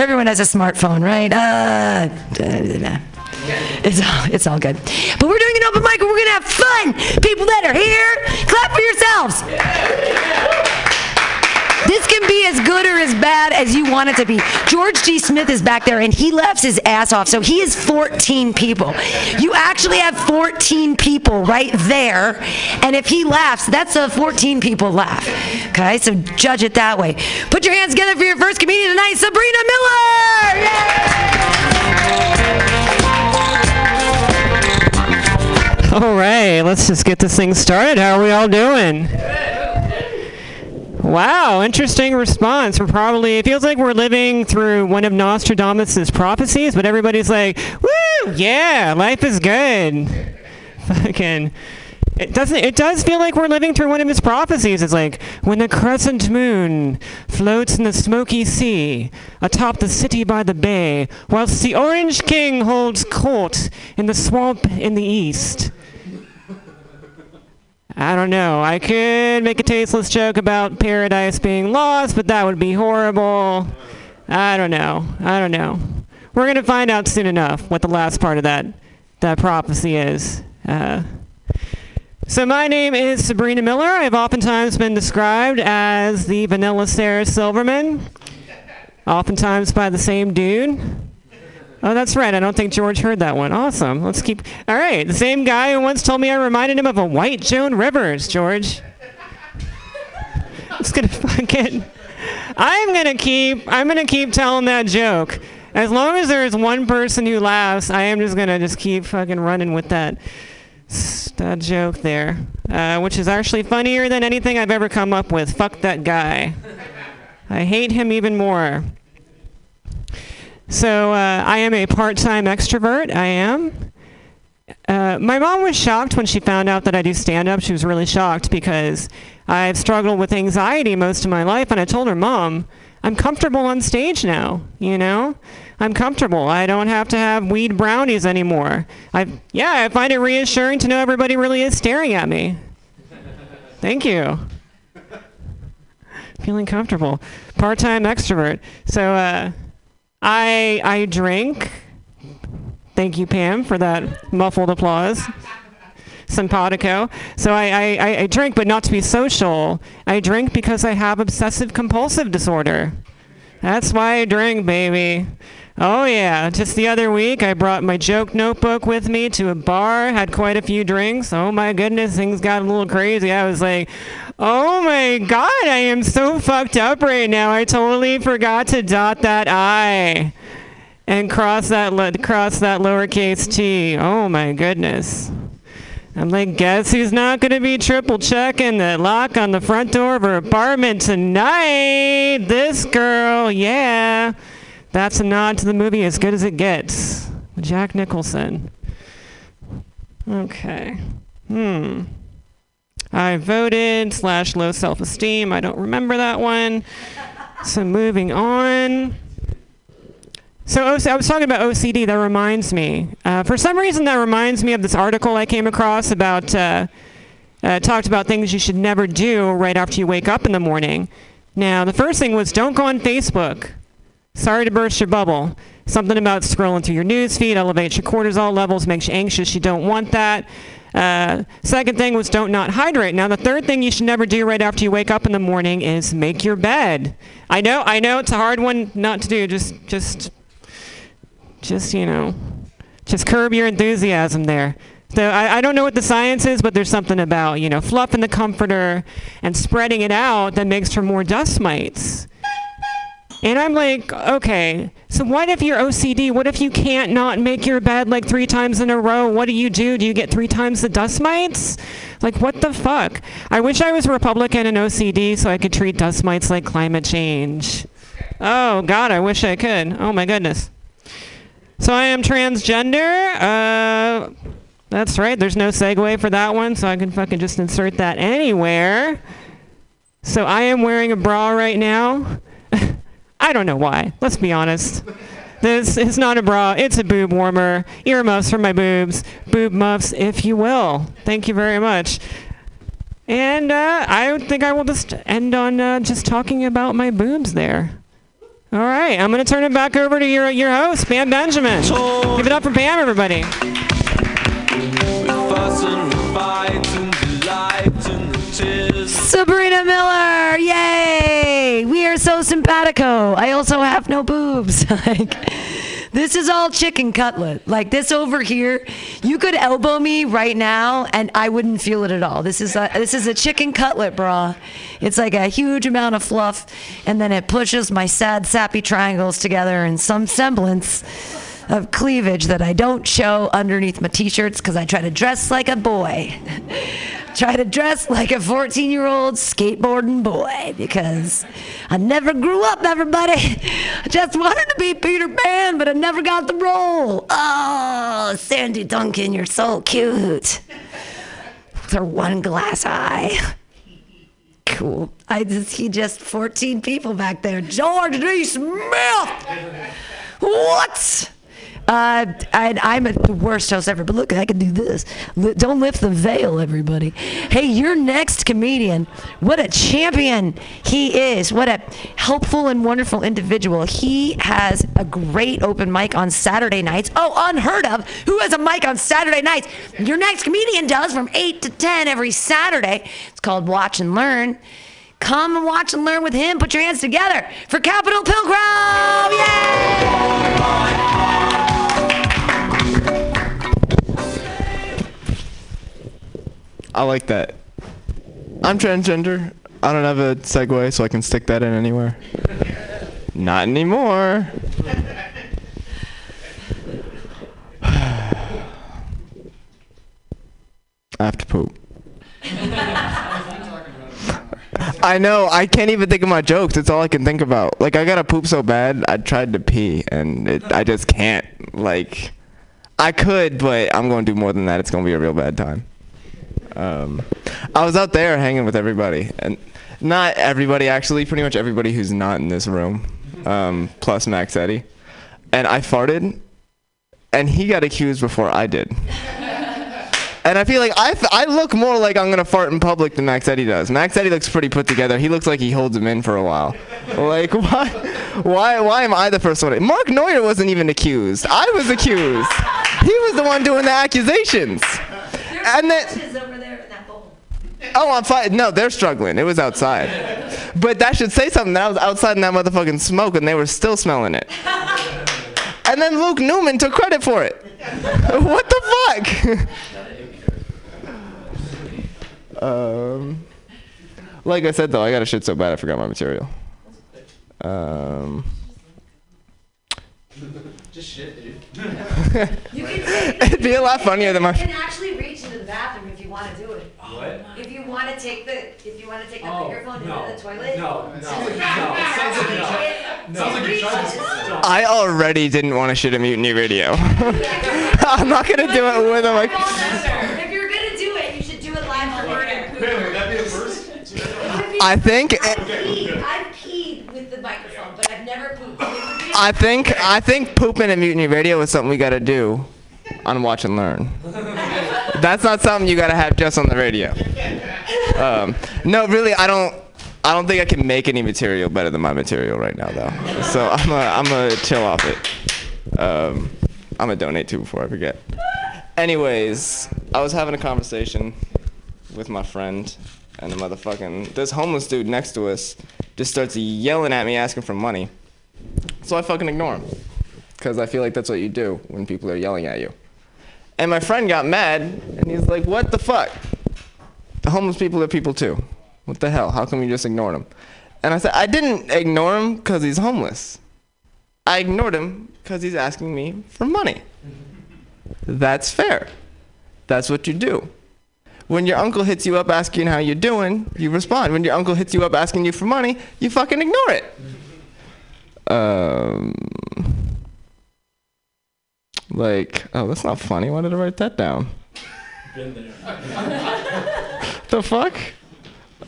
Everyone has a smartphone, right? Uh, it's all, it's all good. But we're doing an open mic and we're to have fun. People that are here, clap for yourselves. This can be as good or as bad as you want it to be. George D. Smith is back there and he laughs his ass off. So he is 14 people. You actually have 14 people right there. And if he laughs, that's a 14 people laugh. Okay, so judge it that way. Put your hands together for your first comedian tonight, Sabrina Miller! All right, let's just get this thing started. How are we all doing? Wow, interesting response. We're probably, it feels like we're living through one of Nostradamus' prophecies, but everybody's like, woo, yeah, life is good. Fucking. It doesn't. It does feel like we're living through one of his prophecies. It's like when the crescent moon floats in the smoky sea atop the city by the bay, whilst the Orange King holds court in the swamp in the east. I don't know. I could make a tasteless joke about paradise being lost, but that would be horrible. I don't know. I don't know. We're gonna find out soon enough what the last part of that that prophecy is. Uh, so my name is Sabrina Miller. I've oftentimes been described as the Vanilla Sarah Silverman, oftentimes by the same dude. Oh, that's right. I don't think George heard that one. Awesome. Let's keep. All right. The same guy who once told me I reminded him of a white Joan Rivers, George. Just gonna fucking. I'm gonna keep. I'm gonna keep telling that joke. As long as there is one person who laughs, I am just gonna just keep fucking running with that that joke there, uh, which is actually funnier than anything I've ever come up with. Fuck that guy. I hate him even more. So uh, I am a part-time extrovert. I am. Uh, my mom was shocked when she found out that I do stand-up. She was really shocked because I've struggled with anxiety most of my life, and I told her, "Mom, I'm comfortable on stage now. You know, I'm comfortable. I don't have to have weed brownies anymore. I yeah, I find it reassuring to know everybody really is staring at me. Thank you. Feeling comfortable. Part-time extrovert. So uh, I I drink. Thank you, Pam, for that muffled applause. Simpatico. So I, I, I- I drink, but not to be social. I drink because I have obsessive compulsive disorder. That's why I drink, baby. Oh yeah, just the other week I brought my joke notebook with me to a bar, had quite a few drinks. Oh my goodness, things got a little crazy. I was like, "Oh my god, I am so fucked up right now. I totally forgot to dot that I and cross that le- cross that lowercase t. Oh my goodness." I'm like, guess who's not going to be triple checking the lock on the front door of her apartment tonight? This girl, yeah. That's a nod to the movie As Good as It Gets. Jack Nicholson. Okay. Hmm. I voted slash low self esteem. I don't remember that one. So moving on. So I was talking about OCD. That reminds me. Uh, for some reason, that reminds me of this article I came across about. Uh, uh, talked about things you should never do right after you wake up in the morning. Now, the first thing was don't go on Facebook. Sorry to burst your bubble. Something about scrolling through your news feed elevates your cortisol levels, makes you anxious. You don't want that. Uh, second thing was don't not hydrate. Now the third thing you should never do right after you wake up in the morning is make your bed. I know, I know it's a hard one not to do. Just, just, just you know, just curb your enthusiasm there. So I, I don't know what the science is, but there's something about you know fluffing the comforter and spreading it out that makes for more dust mites. And I'm like, okay, so what if you're OCD? What if you can't not make your bed like three times in a row? What do you do? Do you get three times the dust mites? Like, what the fuck? I wish I was Republican and OCD so I could treat dust mites like climate change. Oh, God, I wish I could. Oh, my goodness. So I am transgender. Uh, that's right. There's no segue for that one, so I can fucking just insert that anywhere. So I am wearing a bra right now. I don't know why. Let's be honest. This is not a bra. It's a boob warmer. Earmuffs for my boobs. Boob muffs, if you will. Thank you very much. And uh, I think I will just end on uh, just talking about my boobs there. All right, I'm going to turn it back over to your your host, Pam Benjamin. Give it up for Pam, everybody. Sabrina Miller, yay! We are so simpatico. I also have no boobs. like, this is all chicken cutlet. Like this over here, you could elbow me right now, and I wouldn't feel it at all. This is a this is a chicken cutlet bra. It's like a huge amount of fluff, and then it pushes my sad sappy triangles together in some semblance of cleavage that I don't show underneath my t-shirts because I try to dress like a boy. try to dress like a 14 year old skateboarding boy because I never grew up, everybody. I just wanted to be Peter Pan, but I never got the role. Oh, Sandy Duncan, you're so cute. With her one glass eye. Cool. I just see just 14 people back there. George D. Smith! What? Uh, I, I'm a, the worst host ever, but look, I can do this. Li- don't lift the veil, everybody. Hey, your next comedian, what a champion he is. What a helpful and wonderful individual. He has a great open mic on Saturday nights. Oh, unheard of. Who has a mic on Saturday nights? Your next comedian does from 8 to 10 every Saturday. It's called Watch and Learn. Come and watch and learn with him. Put your hands together for Capital Pilgrim. Yay! I like that. I'm transgender. I don't have a segue, so I can stick that in anywhere. Not anymore. I have to poop. I know. I can't even think of my jokes. It's all I can think about. Like I gotta poop so bad. I tried to pee, and it, I just can't. Like I could, but I'm gonna do more than that. It's gonna be a real bad time. Um, I was out there hanging with everybody, and not everybody actually. Pretty much everybody who's not in this room, um, plus Max Eddy. And I farted, and he got accused before I did. And I feel like I, I look more like I'm gonna fart in public than Max Eddy does. Max Eddy looks pretty put together. He looks like he holds him in for a while. Like why, why, why am I the first one? Mark Neuer wasn't even accused. I was accused. He was the one doing the accusations. And then, oh, I'm fine. No, they're struggling. It was outside. But that should say something. That I was outside in that motherfucking smoke, and they were still smelling it. And then Luke Newman took credit for it. what the fuck? Um, like I said though, I got a shit so bad I forgot my material. Um, Just shit, dude. it'd be a lot funnier than You my. can actually reach into the bathroom if you want to do it. What? If you want to take the, if you want to take the Oh, microphone no. into the toilet. No, no, no. Sounds like a- Sounds like you're trying to. I already didn't want to shoot at Mutiny Radio. I'm not gonna do it with a like. If you're gonna do it, you should do it live on air. Man, would that be a first? I think. I've peed, I've peed with the microphone, but I've never pooped. I think. I think pooping at Mutiny Radio is something we gotta do on Watch and Learn. That's not something you gotta have just on the radio. Um, no, really, I don't. I don't think I can make any material better than my material right now, though. So I'm a, I'm a chill off it. Um, I'm gonna donate too before I forget. Anyways, I was having a conversation with my friend, and the motherfucking this homeless dude next to us just starts yelling at me, asking for money. So I fucking ignore him, cause I feel like that's what you do when people are yelling at you. And my friend got mad, and he's like, "What the fuck? The homeless people are people too. What the hell? How come you just ignored them?" And I said, I didn't ignore him because he's homeless. I ignored him because he's asking me for money. That's fair. That's what you do. When your uncle hits you up asking how you're doing, you respond. When your uncle hits you up asking you for money, you fucking ignore it. Um, like, oh, that's not funny. Why did I write that down? Been there. the fuck?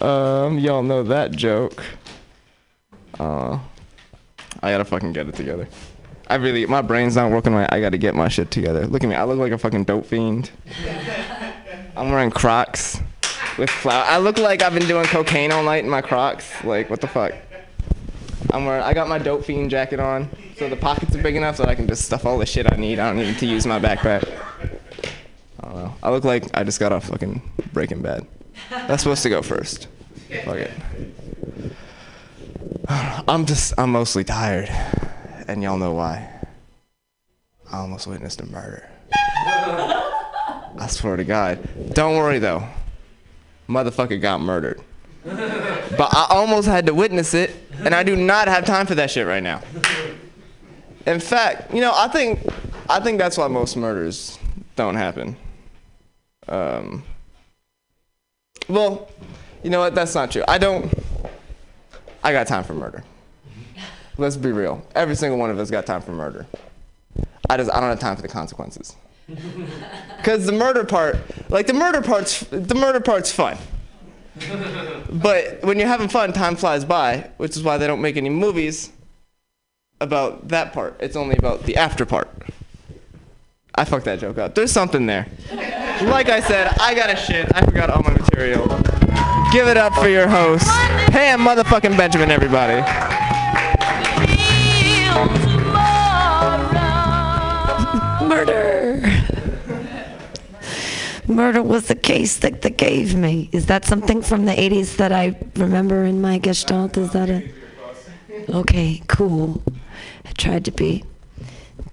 Um, y'all know that joke. Uh, I gotta fucking get it together. I really, my brain's not working right. I gotta get my shit together. Look at me. I look like a fucking dope fiend. I'm wearing Crocs with flour. I look like I've been doing cocaine all night in my Crocs. Like, what the fuck? I'm wearing. I got my dope fiend jacket on, so the pockets are big enough so I can just stuff all the shit I need. I don't need to use my backpack. I don't know. I look like I just got off fucking Breaking Bad. That's supposed to go first. Fuck it. I'm just. I'm mostly tired, and y'all know why. I almost witnessed a murder. I swear to God. Don't worry though. Motherfucker got murdered. But I almost had to witness it, and I do not have time for that shit right now. In fact, you know, I think I think that's why most murders don't happen. Um, well, you know what? That's not true. I don't. I got time for murder. Let's be real. Every single one of us got time for murder. I just I don't have time for the consequences. Cause the murder part, like the murder part's the murder part's fun. But when you're having fun, time flies by, which is why they don't make any movies about that part. It's only about the after part. I fucked that joke up. There's something there. Like I said, I got a shit. I forgot all my material. Give it up for your host, Pam motherfucking Benjamin, everybody. Murder was the case that they gave me. Is that something from the 80s that I remember in my gestalt? Is that it? Okay, cool. I tried to be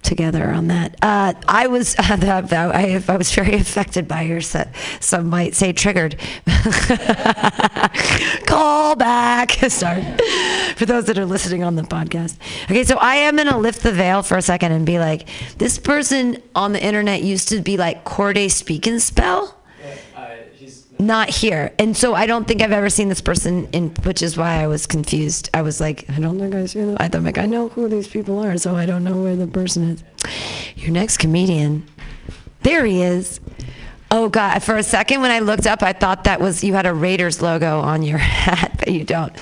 together on that. Uh, I was I, I was very affected by your set. Some might say triggered. Call back. Sorry. For those that are listening on the podcast. Okay, so I am gonna lift the veil for a second and be like, this person on the internet used to be like Corday Speak and Spell not here. And so I don't think I've ever seen this person in which is why I was confused. I was like, I don't think I see them. I thought like I know who these people are, so I don't know where the person is. Your next comedian. There he is. Oh god, for a second when I looked up I thought that was you had a Raiders logo on your hat, but you don't.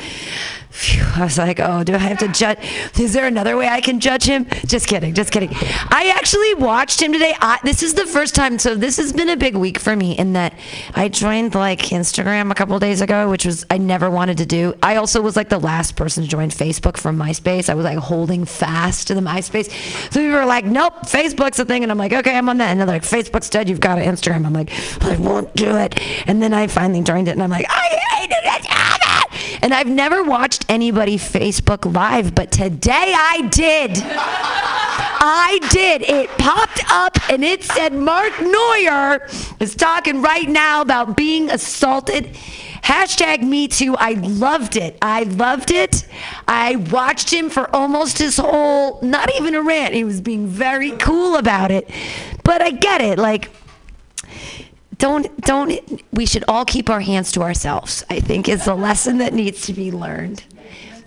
Phew, I was like, oh, do I have to judge? Is there another way I can judge him? Just kidding, just kidding. I actually watched him today. I, this is the first time, so this has been a big week for me in that I joined like Instagram a couple days ago, which was I never wanted to do. I also was like the last person to join Facebook from MySpace. I was like holding fast to the MySpace. So people were like, nope, Facebook's a thing, and I'm like, okay, I'm on that. And they're like, Facebook's dead. You've got to Instagram. I'm like, I won't do it. And then I finally joined it, and I'm like, I hate it. Ah, And I've never watched anybody Facebook Live, but today I did. I did. It popped up and it said Mark Neuer is talking right now about being assaulted. Hashtag me too. I loved it. I loved it. I watched him for almost his whole, not even a rant. He was being very cool about it. But I get it. Like, don't don't we should all keep our hands to ourselves i think is the lesson that needs to be learned.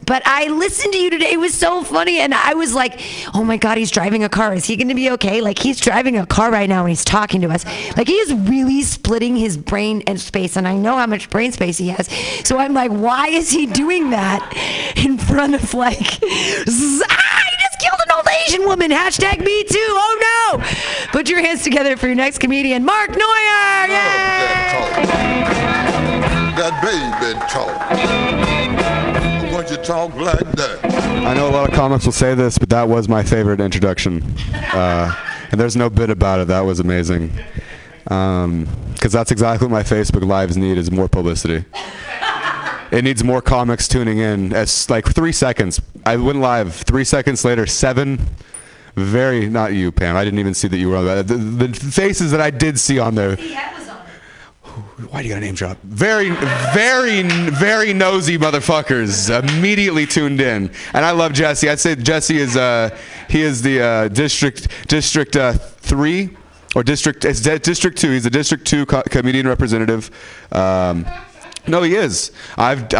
But i listened to you today it was so funny and i was like oh my god he's driving a car. Is he going to be okay? Like he's driving a car right now and he's talking to us. Like he is really splitting his brain and space and i know how much brain space he has. So i'm like why is he doing that in front of like asian woman hashtag me too oh no put your hands together for your next comedian mark neuer Yay! That baby talk. Why you talk like that? I know a lot of comics will say this, but that was my favorite introduction. Uh, and there's no bit about it. That was amazing. Because that's exactly what my Facebook Lives need is more publicity. It needs more comics tuning in. It's like three seconds. I went live. Three seconds later, seven. Very not you, Pam. I didn't even see that you were on that. The, the faces that I did see on there. why do you got a name drop? Very, very, very nosy motherfuckers immediately tuned in, and I love Jesse. I'd say Jesse is uh, he is the uh, district district uh, three or district it's di- district two. He's a district two co- comedian representative. Um, no, he is. I've I've